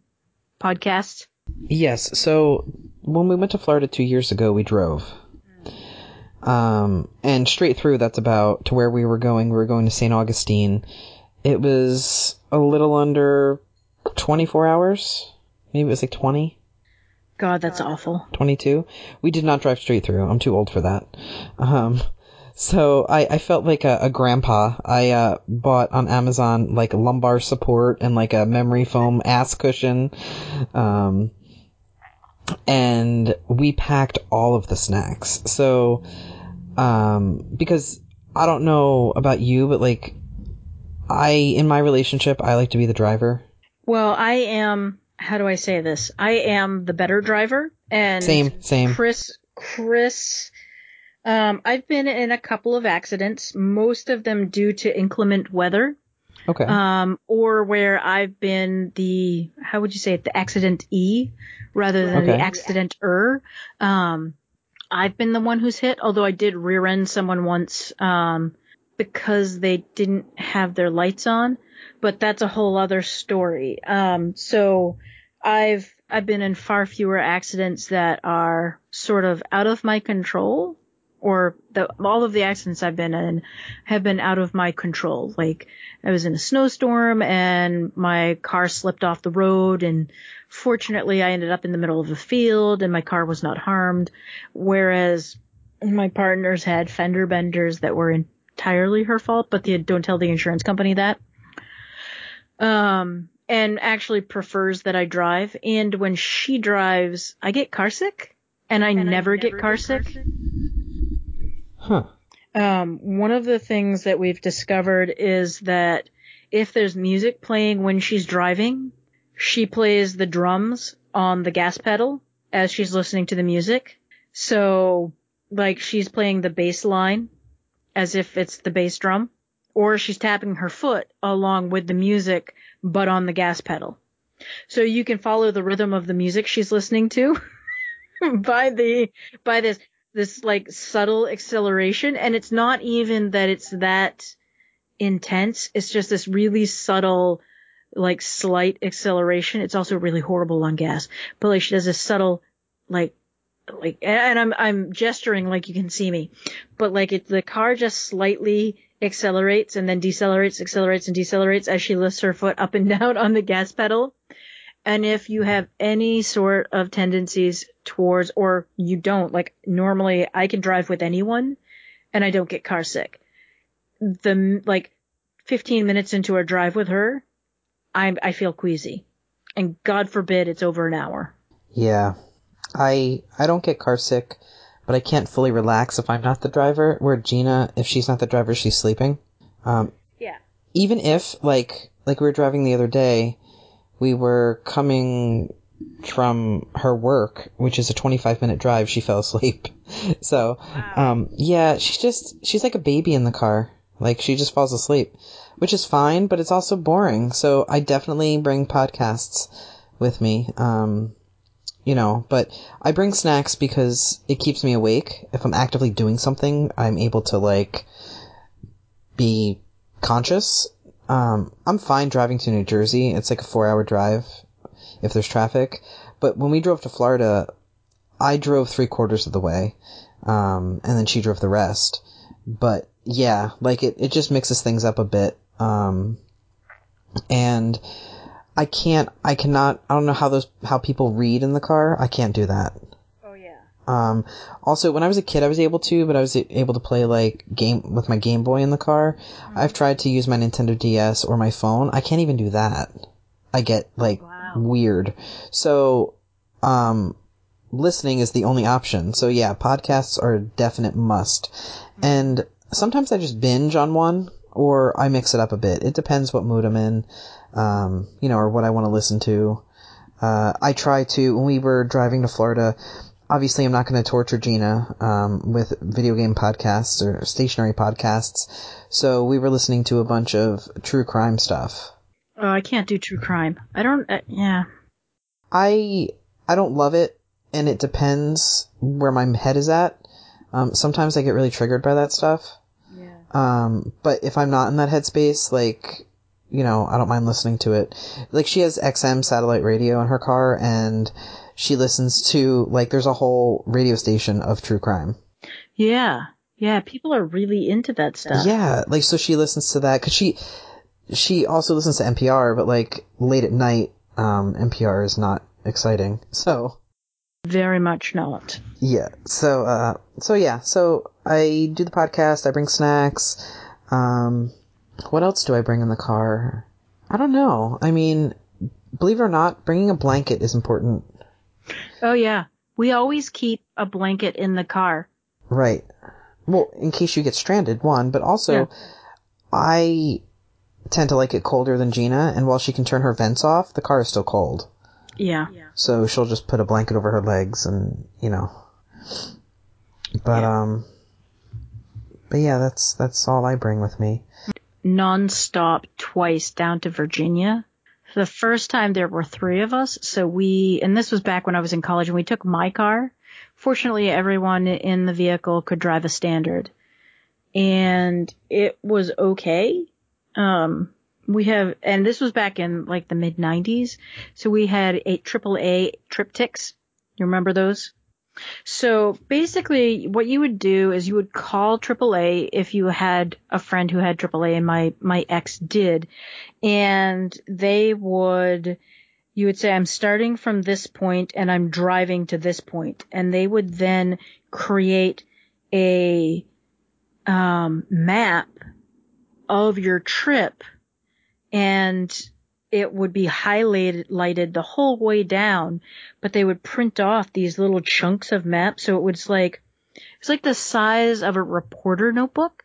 podcasts? Yes. So when we went to Florida two years ago, we drove. Um, and straight through, that's about to where we were going. We were going to St. Augustine. It was a little under 24 hours. Maybe it was like 20, God, that's awful. 22. We did not drive straight through. I'm too old for that. Um, so I, I felt like a, a grandpa. I uh, bought on Amazon like lumbar support and like a memory foam ass cushion. Um, and we packed all of the snacks. So, um, because I don't know about you, but like, I, in my relationship, I like to be the driver. Well, I am. How do I say this? I am the better driver, and Same, same. Chris, Chris. Um, I've been in a couple of accidents, most of them due to inclement weather, Okay. um, or where I've been the how would you say it, the accident E rather than the accident er. Um, I've been the one who's hit, although I did rear end someone once, um, because they didn't have their lights on, but that's a whole other story. Um, so I've, I've been in far fewer accidents that are sort of out of my control or the, all of the accidents I've been in have been out of my control. Like I was in a snowstorm and my car slipped off the road and fortunately I ended up in the middle of a field and my car was not harmed. Whereas my partners had fender benders that were entirely her fault, but they don't tell the insurance company that. Um, and actually prefers that I drive. And when she drives, I get car sick and I, never, get car sick. huh. Um, one of the things that we've discovered is that if there's music playing when she's driving, she plays the drums on the gas pedal as she's listening to the music. So, like, she's playing the bass line as if it's the bass drum, or she's tapping her foot along with the music, but on the gas pedal. So you can follow the rhythm of the music she's listening to by the, by this, this like subtle acceleration. And it's not even that it's that intense. It's just this really subtle, like slight acceleration. It's also really horrible on gas, but like she does this subtle, like, like, and I'm, I'm gesturing like you can see me, but like it, the car just slightly accelerates and then decelerates, accelerates and decelerates as she lifts her foot up and down on the gas pedal. And if you have any sort of tendencies towards, or you don't, like normally I can drive with anyone and I don't get car sick. The, like 15 minutes into a drive with her, I, I feel queasy. And God forbid it's over an hour. Yeah. I I don't get car sick, but I can't fully relax if I'm not the driver. Where Gina, if she's not the driver, she's sleeping. Um, Yeah. even if like like we were driving the other day, we were coming from her work, which is a 25 minute drive. She fell asleep. so, um, yeah, she's just she's like a baby in the car. Like she just falls asleep, which is fine, but it's also boring. So I definitely bring podcasts with me. Um, you know, but I bring snacks because it keeps me awake. If I'm actively doing something, I'm able to like be conscious. Um, I'm fine driving to New Jersey. It's like a four hour drive if there's traffic. But when we drove to Florida, I drove three quarters of the way. Um, and then she drove the rest. But yeah, like it, it just mixes things up a bit. Um, and I can't, I cannot, I don't know how those, how people read in the car. I can't do that. Oh yeah. Um, also, when I was a kid, I was able to, but I was able to play like game with my Game Boy in the car. I've tried to use my Nintendo DS or my phone. I can't even do that. I get like Wow. weird. So, um, listening is the only option. So yeah, podcasts are a definite must. And sometimes I just binge on one or I mix it up a bit. It depends what mood I'm in, um, you know, or what I want to listen to. Uh, I try to, when we were driving to Florida, obviously I'm not going to torture Gina, um, with video game podcasts or stationary podcasts. So we were listening to a bunch of true crime stuff. Oh, I can't do true crime. I don't. Uh, yeah. I I don't love it, and it depends where my head is at. Um, sometimes I get really triggered by that stuff. Yeah. Um, but if I'm not in that headspace, like, you know, I don't mind listening to it. Like, she has XM satellite radio in her car, and she listens to, like, there's a whole radio station of true crime. Yeah. Yeah. People are really into that stuff. Yeah, like, so she listens to that, cause she, she also listens to NPR, but like, late at night, um, NPR is not exciting. So, Very much not. Yeah. So, uh, so yeah. So I do the podcast. I bring snacks. Um, what else do I bring in the car? I don't know. I mean, believe it or not, bringing a blanket is important. Oh yeah. We always keep a blanket in the car. Right. Well, in case you get stranded, one, but also, Yeah. I tend to like it colder than Gina, and while she can turn her vents off, the car is still cold. Yeah. So she'll just put a blanket over her legs and, you know. But, Yeah. um, but yeah, that's, that's all I bring with me. Non-stop twice down to Virginia. The first time there were three of us, so we, and this was back when I was in college and we took my car. Fortunately, everyone in the vehicle could drive a standard. And it was okay. Um, we have, and this was back in like the mid 90s. So we had a triple A TripTiks. You remember those? So basically what you would do is you would call AAA if you had a friend who had AAA and my, my ex did. And they would, you would say, I'm starting from this point and I'm driving to this point. And they would then create a, um, map of your trip and it would be highlighted the whole way down, but they would print off these little chunks of maps. So it was like, it's like the size of a reporter notebook.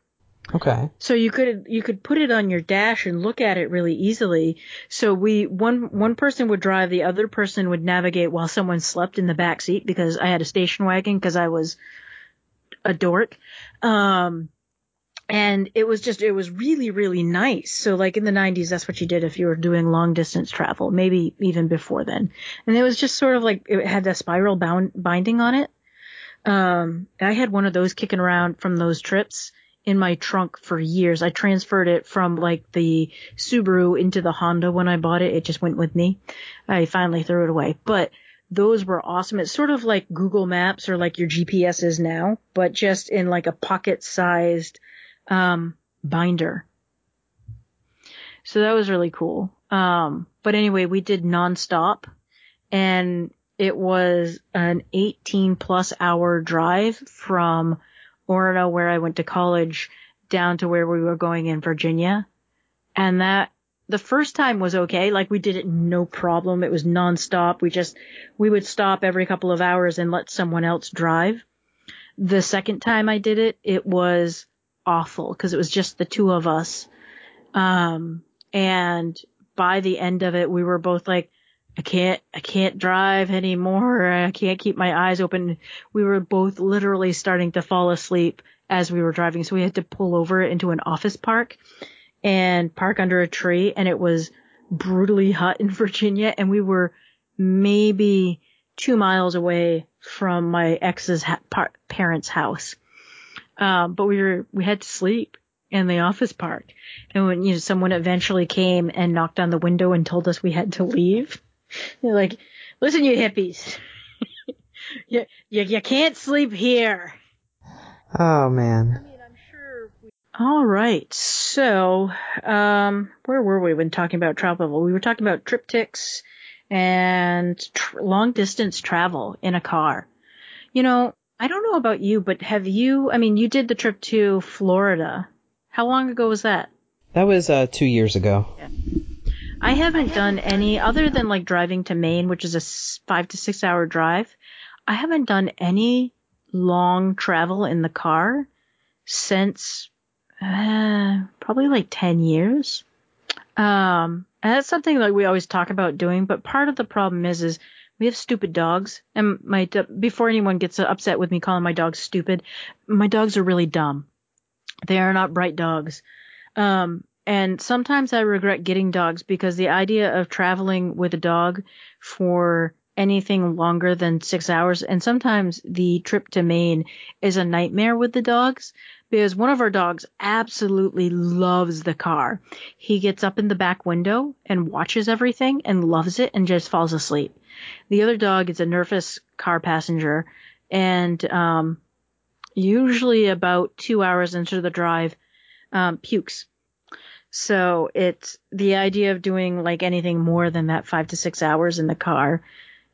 Okay. So you could you could put it on your dash and look at it really easily. So we one one person would drive, the other person would navigate while someone slept in the back seat because I had a station wagon because I was a dork. Um and it was just it was really really nice. So like in the 90s that's what you did if you were doing long distance travel, maybe even before then. And it was just sort of like it had a spiral bound binding on it. Um I had one of those kicking around from those trips in my trunk for years. I transferred it from like the Subaru into the Honda when I bought it. It just went with me. I finally threw it away, but those were awesome. It's sort of like Google Maps or like your GPS is now, but just in like a pocket sized, um, binder. So that was really cool. Um, but anyway, we did nonstop and it was an 18 plus hour drive from Orono, where I went to college, down to where we were going in Virginia. And that, the first time was okay. Like we did it no problem. It was nonstop. We just, we would stop every couple of hours and let someone else drive. The second time I did it, it was awful because it was just the two of us. Um, and by the end of it, we were both like, I can't, I can't drive anymore. I can't keep my eyes open. We were both literally starting to fall asleep as we were driving. So we had to pull over into an office park and park under a tree. And it was brutally hot in Virginia. And we were maybe two miles away from my ex's ha- par- parents' house. Um, but we were, we had to sleep in the office park. And when, you know, someone eventually came and knocked on the window and told us we had to leave. They're like, listen, you hippies. you, you, you can't sleep here. Oh man. All right. So, um, where were we when talking about travel? We were talking about TripTiks and tr- long distance travel in a car. You know, I don't know about you, but have you, I mean, you did the trip to Florida. How long ago was that? That was uh, two years ago. I haven't done any other than like driving to Maine, which is a five to six hour drive. I haven't done any long travel in the car since uh, probably like 10 years. Um, and that's something like we always talk about doing, but part of the problem is, is we have stupid dogs. And my, before anyone gets upset with me calling my dogs stupid, my dogs are really dumb. They are not bright dogs. Um, and sometimes I regret getting dogs because the idea of traveling with a dog for anything longer than six hours, and sometimes the trip to Maine is a nightmare with the dogs because one of our dogs absolutely loves the car. He gets up in the back window and watches everything and loves it and just falls asleep. The other dog is a nervous car passenger and um, usually about two hours into the drive um, pukes. So it's the idea of doing like anything more than that five to six hours in the car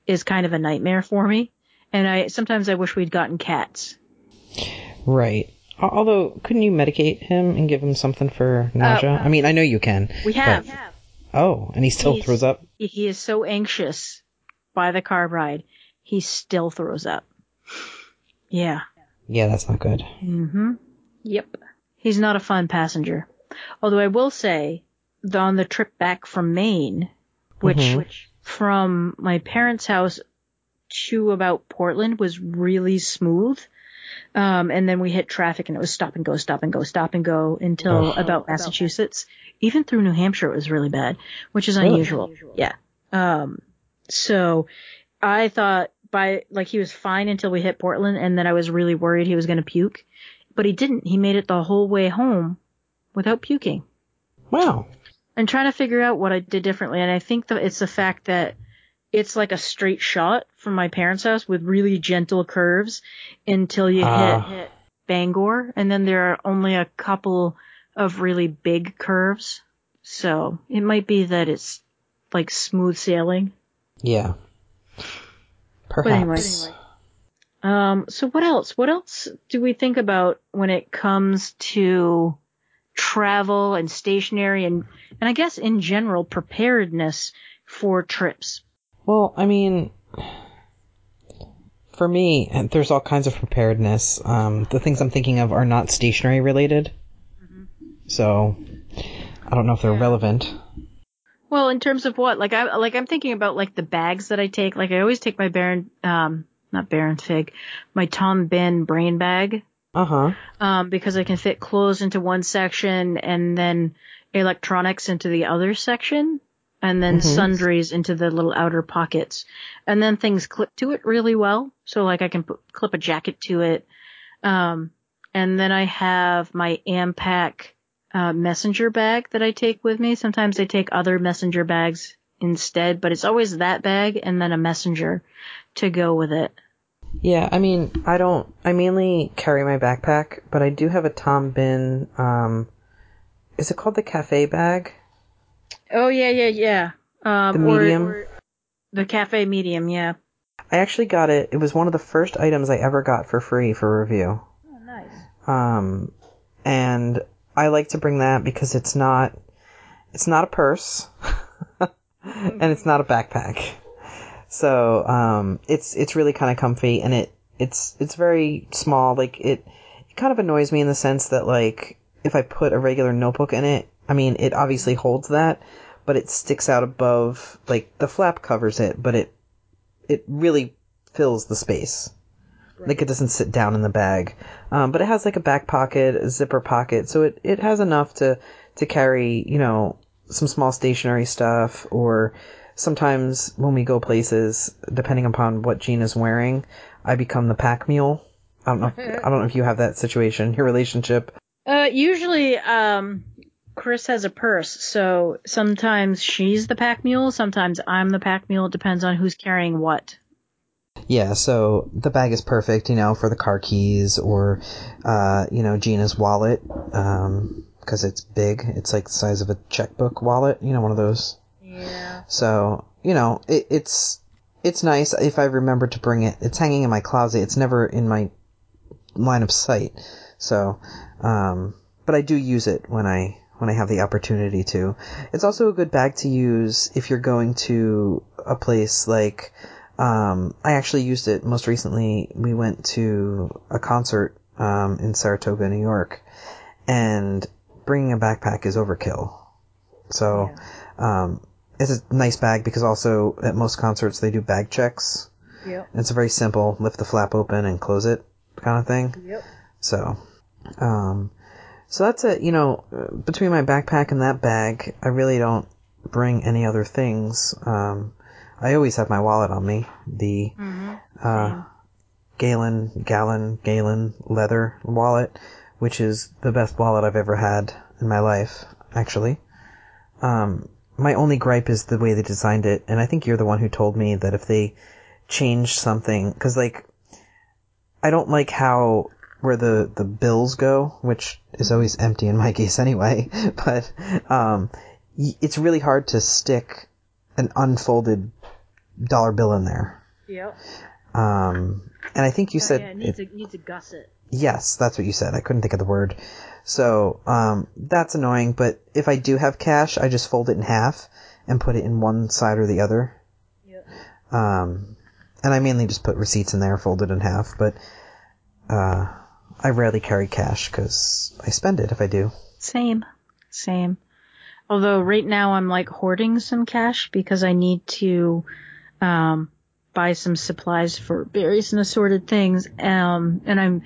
is kind of a nightmare for me. And I sometimes I wish we'd gotten cats. Right. Although, couldn't you medicate him and give him something for nausea? Uh, I mean, I know you can. We have. But, oh, and he still He's, throws up? He is so anxious by the car ride, he still throws up. Yeah. Yeah, that's not good. Mm-hmm. Yep. He's not a fun passenger. Although I will say, on the trip back from Maine, which, mm-hmm. which from my parents' house to about Portland was really smooth. Um, and then we hit traffic and it was stop and go, stop and go, stop and go until oh. about Massachusetts. Even through New Hampshire, it was really bad, which is really? unusual. Yeah. Um, so I thought by, like, he was fine until we hit Portland and then I was really worried he was going to puke, but he didn't. He made it the whole way home without puking. Wow. I'm trying to figure out what I did differently. And I think that it's the fact that it's like a straight shot from my parents' house with really gentle curves until you uh. hit, hit Bangor, and then there are only a couple of really big curves. So it might be that it's like smooth sailing. Yeah. Perhaps. But anyway, anyway. Um, so what else? What else do we think about when it comes to travel and stationary and, and I guess in general preparedness for trips? Well, I mean, for me, there's all kinds of preparedness. Um, the things I'm thinking of are not stationary related, mm-hmm. so I don't know if they're yeah. relevant. Well, in terms of what, like I like I'm thinking about like the bags that I take. Like I always take my Baron, um, not Baron Fig, my Tom Bihn brain bag. Uh huh. Um, because I can fit clothes into one section and then electronics into the other section and then mm-hmm. sundries into the little outer pockets. And then things clip to it really well. So like I can put, clip a jacket to it. Um, and then I have my Ampac uh, messenger bag that I take with me. Sometimes I take other messenger bags instead, but it's always that bag and then a messenger to go with it. Yeah, I mean, I don't. I mainly carry my backpack, but I do have a Tom Bihn, Um, is it called the cafe bag? Oh yeah, yeah, yeah. Um, the medium. Or, or the cafe medium, yeah. I actually got it. It was one of the first items I ever got for free for review. Oh, nice. Um, and I like to bring that because it's not, it's not a purse, and it's not a backpack. So, um, it's it's really kind of comfy, and it it's it's very small. Like it, it kind of annoys me in the sense that like if I put a regular notebook in it, I mean, it obviously holds that, but it sticks out above, like, the flap covers it, but it, it really fills the space. Right. Like, it doesn't sit down in the bag. Um, but it has, like, a back pocket, a zipper pocket, so it, it has enough to, to carry, you know, some small stationary stuff, or sometimes when we go places, depending upon what Jean is wearing, I become the pack mule. I don't know. If, I don't know if you have that situation, your relationship. Uh, usually, um, Chris has a purse, so sometimes she's the pack mule, sometimes I'm the pack mule. It depends on who's carrying what. Yeah, so the bag is perfect, you know, for the car keys or, uh, you know, Gina's wallet, um, because it's big. It's like the size of a checkbook wallet, you know, one of those. Yeah. So, you know, it, it's it's nice if I remember to bring it. It's hanging in my closet. It's never in my line of sight. So, um, but I do use it when I when I have the opportunity to. It's also a good bag to use if you're going to a place like, um, I actually used it most recently. We went to a concert, um, in Saratoga, New York, and bringing a backpack is overkill. So, um, it's a nice bag because also at most concerts they do bag checks. Yep. It's a very simple lift the flap open and close it kind of thing. Yep. So, um, so that's it. You know, between my backpack and that bag, I really don't bring any other things. Um, I always have my wallet on me. The Mm-hmm. uh, Galen, Gallon, Galen leather wallet, which is the best wallet I've ever had in my life, actually. Um, my only gripe is the way they designed it, and I think you're the one who told me that if they change something, cause like, I don't like how, where the, the bills go, which is always empty in my case anyway, but, um, it's really hard to stick an unfolded dollar bill in there. Yep. Um, and I think you said Oh, yeah, it needs, a, needs a gusset. Yes, that's what you said. I couldn't think of the word. So, um, that's annoying, but if I do have cash, I just fold it in half and put it in one side or the other. Yep. Um, and I mainly just put receipts in there, folded in half, but, uh, I rarely carry cash because I spend it if I do. Same. Same. Although right now I'm like hoarding some cash because I need to um buy some supplies for various and assorted things. Um and I'm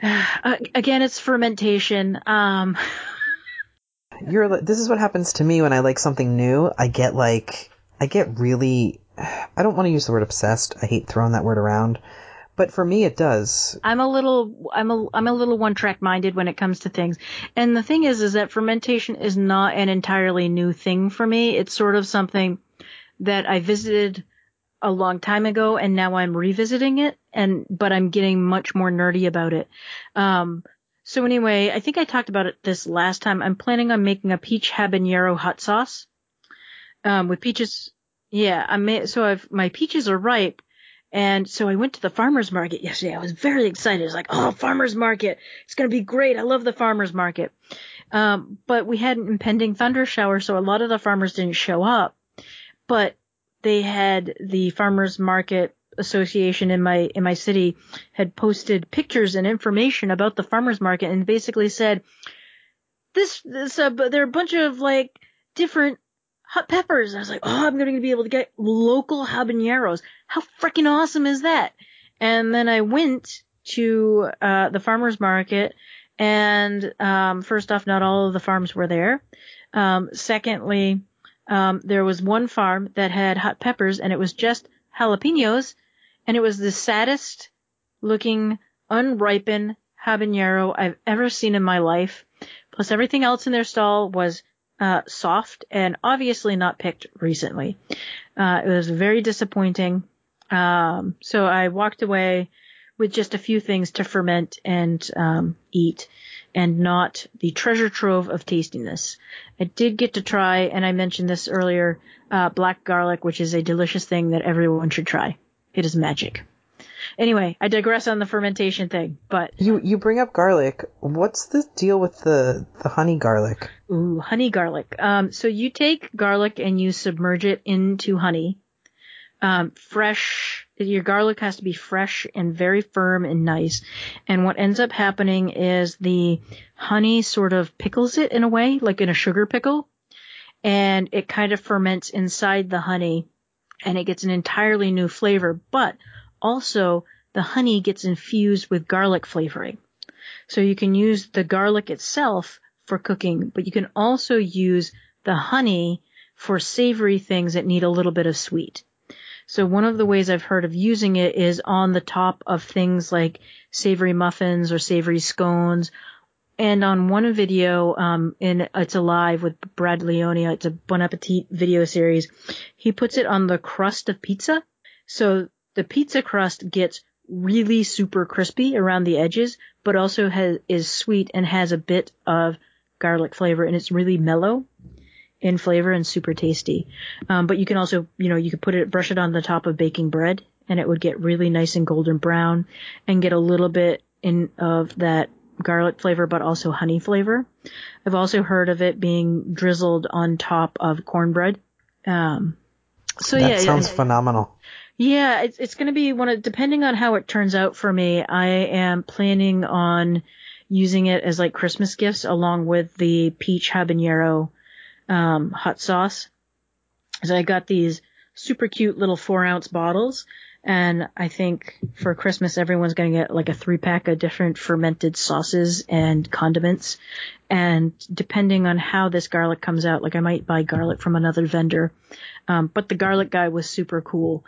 uh, again it's fermentation. Um You're, this is what happens to me when I like something new. I get like, I get really, I don't want to use the word obsessed. I hate throwing that word around. But for me, it does. I'm a little I'm a I'm a little one track minded when it comes to things. And the thing is is that fermentation is not an entirely new thing for me. It's sort of something that I visited a long time ago and now I'm revisiting it and but I'm getting much more nerdy about it. Um so anyway, I think I talked about it this last time. I'm planning on making a peach habanero hot sauce. Um with peaches yeah, I made so I've my peaches are ripe and so I went to the farmer's market yesterday. I was very excited. I was like, oh, farmer's market. It's going to be great. I love the farmer's market. Um, but we had an impending thunder shower, so a lot of the farmers didn't show up. But they had the farmer's market association in my, in my city had posted pictures and information about the farmer's market and basically said, this, this, uh, but there are a bunch of like different hot peppers. I was like, oh, I'm going to be able to get local habaneros. How freaking awesome is that? And then I went to uh, the farmer's market, and um, first off, not all of the farms were there. Um, secondly, um, there was one farm that had hot peppers, and it was just jalapenos, and it was the saddest looking unripened habanero I've ever seen in my life. Plus, everything else in their stall was uh, soft and obviously not picked recently. Uh, it was very disappointing. Um, so I walked away with just a few things to ferment and um, eat, and not the treasure trove of tastiness. I did get to try, and I mentioned this earlier, uh, black garlic, which is a delicious thing that everyone should try. It is magic. Anyway, I digress on the fermentation thing, but You you bring up garlic. What's the deal with the the honey garlic? Ooh, honey garlic. Um, so you take garlic and you submerge it into honey. Um, fresh, your garlic has to be fresh and very firm and nice. And what ends up happening is the honey sort of pickles it in a way, like in a sugar pickle. And it kind of ferments inside the honey and it gets an entirely new flavor, but also the honey gets infused with garlic flavoring. So you can use the garlic itself for cooking, but you can also use the honey for savory things that need a little bit of sweet. So one of the ways I've heard of using it is on the top of things like savory muffins or savory scones. And on one video, um, in It's Alive with Brad Leone, it's a Bon Appetit video series, he puts it on the crust of pizza. So the pizza crust gets really super crispy around the edges, but also has, is sweet and has a bit of garlic flavor and it's really mellow in flavor and super tasty. Um, but you can also, you know, you could put it, brush it on the top of baking bread and it would get really nice and golden brown and get a little bit in of that garlic flavor, but also honey flavor. I've also heard of it being drizzled on top of cornbread. Um, so that yeah, sounds yeah, phenomenal. Yeah, it's it's going to be one of depending on how it turns out for me. I am planning on using it as like Christmas gifts along with the peach habanero um, hot sauce. So I got these super cute little four ounce bottles. And I think for Christmas, everyone's going to get like a three pack of different fermented sauces and condiments. And depending on how this garlic comes out, like I might buy garlic from another vendor. Um, but the garlic guy was super cool,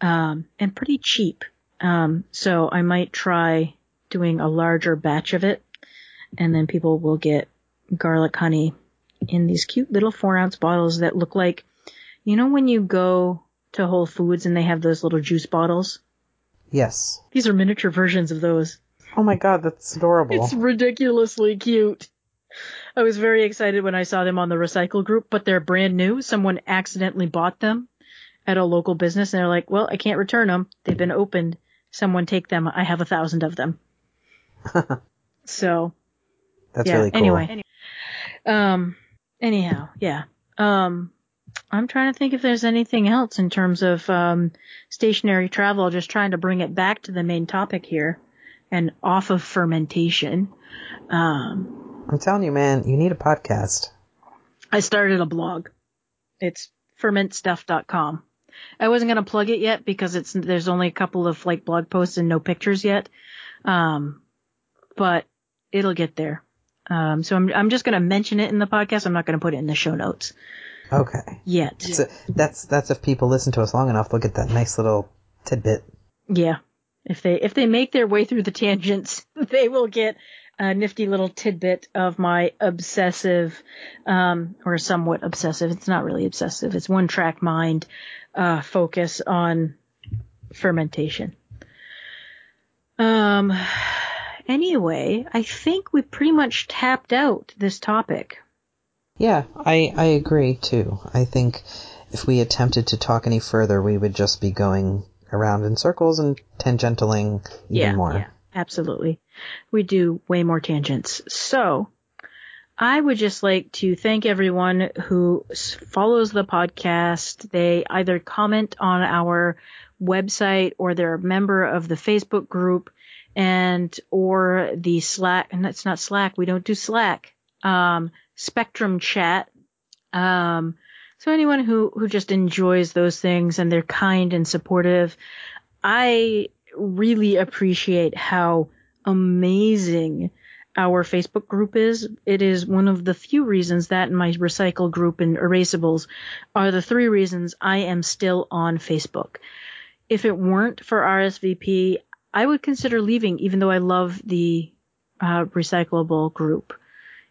um, and pretty cheap. Um, so I might try doing a larger batch of it and then people will get garlic honey in these cute little four ounce bottles that look like, you know, when you go to Whole Foods and they have those little juice bottles. Yes. These are miniature versions of those. Oh my god, that's adorable. It's ridiculously cute. I was very excited when I saw them on the recycle group, but they're brand new. Someone accidentally bought them at a local business and they're like, well, I can't return them. They've been opened. Someone take them. I have a thousand of them. so that's yeah, really cool. Anyway. Um, anyhow, yeah. Um, I'm trying to think if there's anything else in terms of um, stationery travel, just trying to bring it back to the main topic here and off of fermentation. Um, I'm telling you, man, you need a podcast. I started a blog. It's fermentstuff.com. I wasn't going to plug it yet because it's there's only a couple of like blog posts and no pictures yet. Um, but it'll get there. Um, so I'm I'm just going to mention it in the podcast. I'm not going to put it in the show notes. Okay. Yet. So that's that's if people listen to us long enough, they'll get that nice little tidbit. Yeah. If they if they make their way through the tangents, they will get a nifty little tidbit of my obsessive, um, or somewhat obsessive. It's not really obsessive. It's one track mind, uh, focus on fermentation. Um, anyway, I think we pretty much tapped out this topic. Yeah, I, I agree too. I think if we attempted to talk any further, we would just be going around in circles and tangentialing even yeah, more. Yeah, absolutely. We do way more tangents. So, I would just like to thank everyone who follows the podcast. They either comment on our website or they're a member of the Facebook group and or the Slack. And that's not Slack. We don't do Slack. Um, Spectrum chat. Um, so anyone who, who just enjoys those things and they're kind and supportive, I really appreciate how amazing our Facebook group is. It is one of the few reasons that my recycle group and erasables are the three reasons I am still on Facebook. If it weren't for RSVP, I would consider leaving, even though I love the uh, recyclable group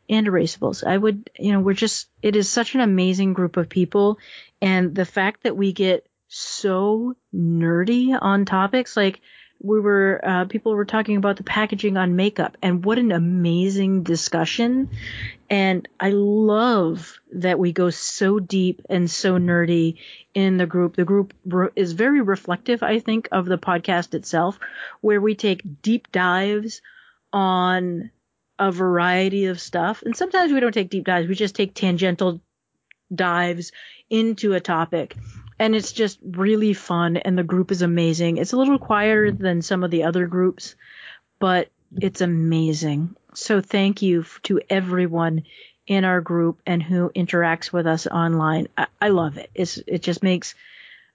and erasables. I would, you know, we're just, it is such an amazing group of people. And the fact that we get so nerdy on topics, like we were, uh, people were talking about the packaging on makeup and what an amazing discussion. And I love that we go so deep and so nerdy in the group. The group is very reflective, I think, of the podcast itself, where we take deep dives on a variety of stuff. And sometimes we don't take deep dives, we just take tangential dives into a topic. And it's just really fun, and the group is amazing. It's a little quieter mm-hmm. than some of the other groups, but it's amazing. So thank you to everyone in our group and who interacts with us online. I, I love it. It's, it just makes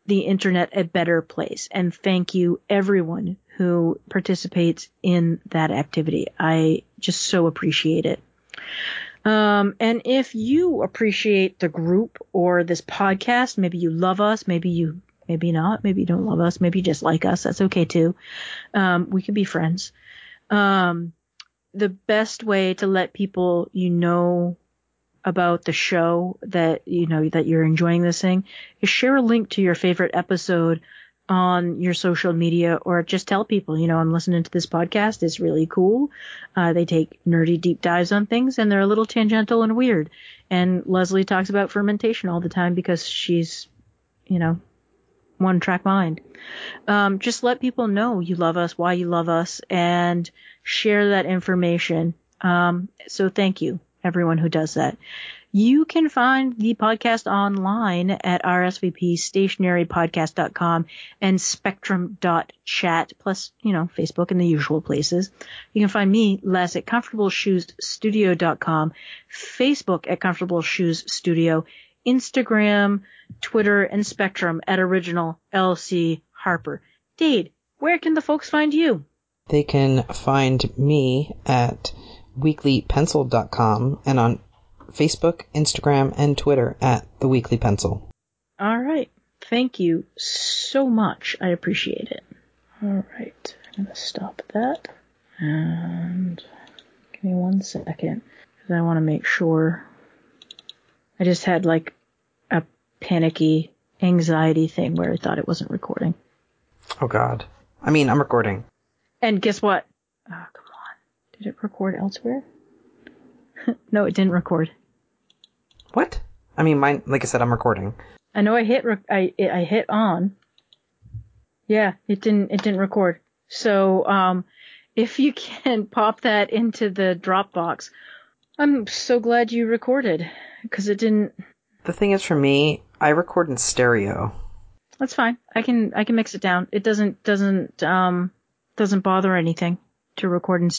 the internet a better place. And thank you everyone who participates in that activity. I just so appreciate it. Um, and if you appreciate the group or this podcast, maybe you love us, maybe you, maybe not, maybe you don't love us, maybe you just like us. That's okay too. Um, we can be friends. Um, the best way to let people you know about the show that you know that you're enjoying this thing is share a link to your favorite episode on your social media or just tell people, you know, I'm listening to this podcast. It's really cool. Uh, they take nerdy deep dives on things and they're a little tangential and weird. And Leslie talks about fermentation all the time because she's, you know, one track mind. Um, just let people know you love us, why you love us, and share that information. Um, so thank you, everyone who does that. You can find the podcast online at rsvpstationerypodcast.com and spectrum.chat, plus, you know, Facebook and the usual places. You can find me, Les, at comfortableshoesstudio.com, Facebook at Comfortable Shoes Studio, Instagram, Twitter, and Spectrum at Original LC Harper. Dade, where can the folks find you? They can find me at weeklypencil.com and on Facebook, Instagram, and Twitter at The Weekly Pencil. All right. Thank you so much. I appreciate it. All right. I'm going to stop that. And give me one second because I want to make sure. I just had like a panicky anxiety thing where I thought it wasn't recording. Oh God. I mean, I'm recording. And guess what? Oh, come on. Did it record elsewhere? no, it didn't record. What? I mean, mine. Like I said, I'm recording. I know I hit rec- I I hit on. Yeah, it didn't it didn't record. So um, if you can pop that into the Dropbox, I'm so glad you recorded because it didn't. The thing is, for me, I record in stereo. That's fine. I can I can mix it down. It doesn't doesn't um doesn't bother anything to record in stereo.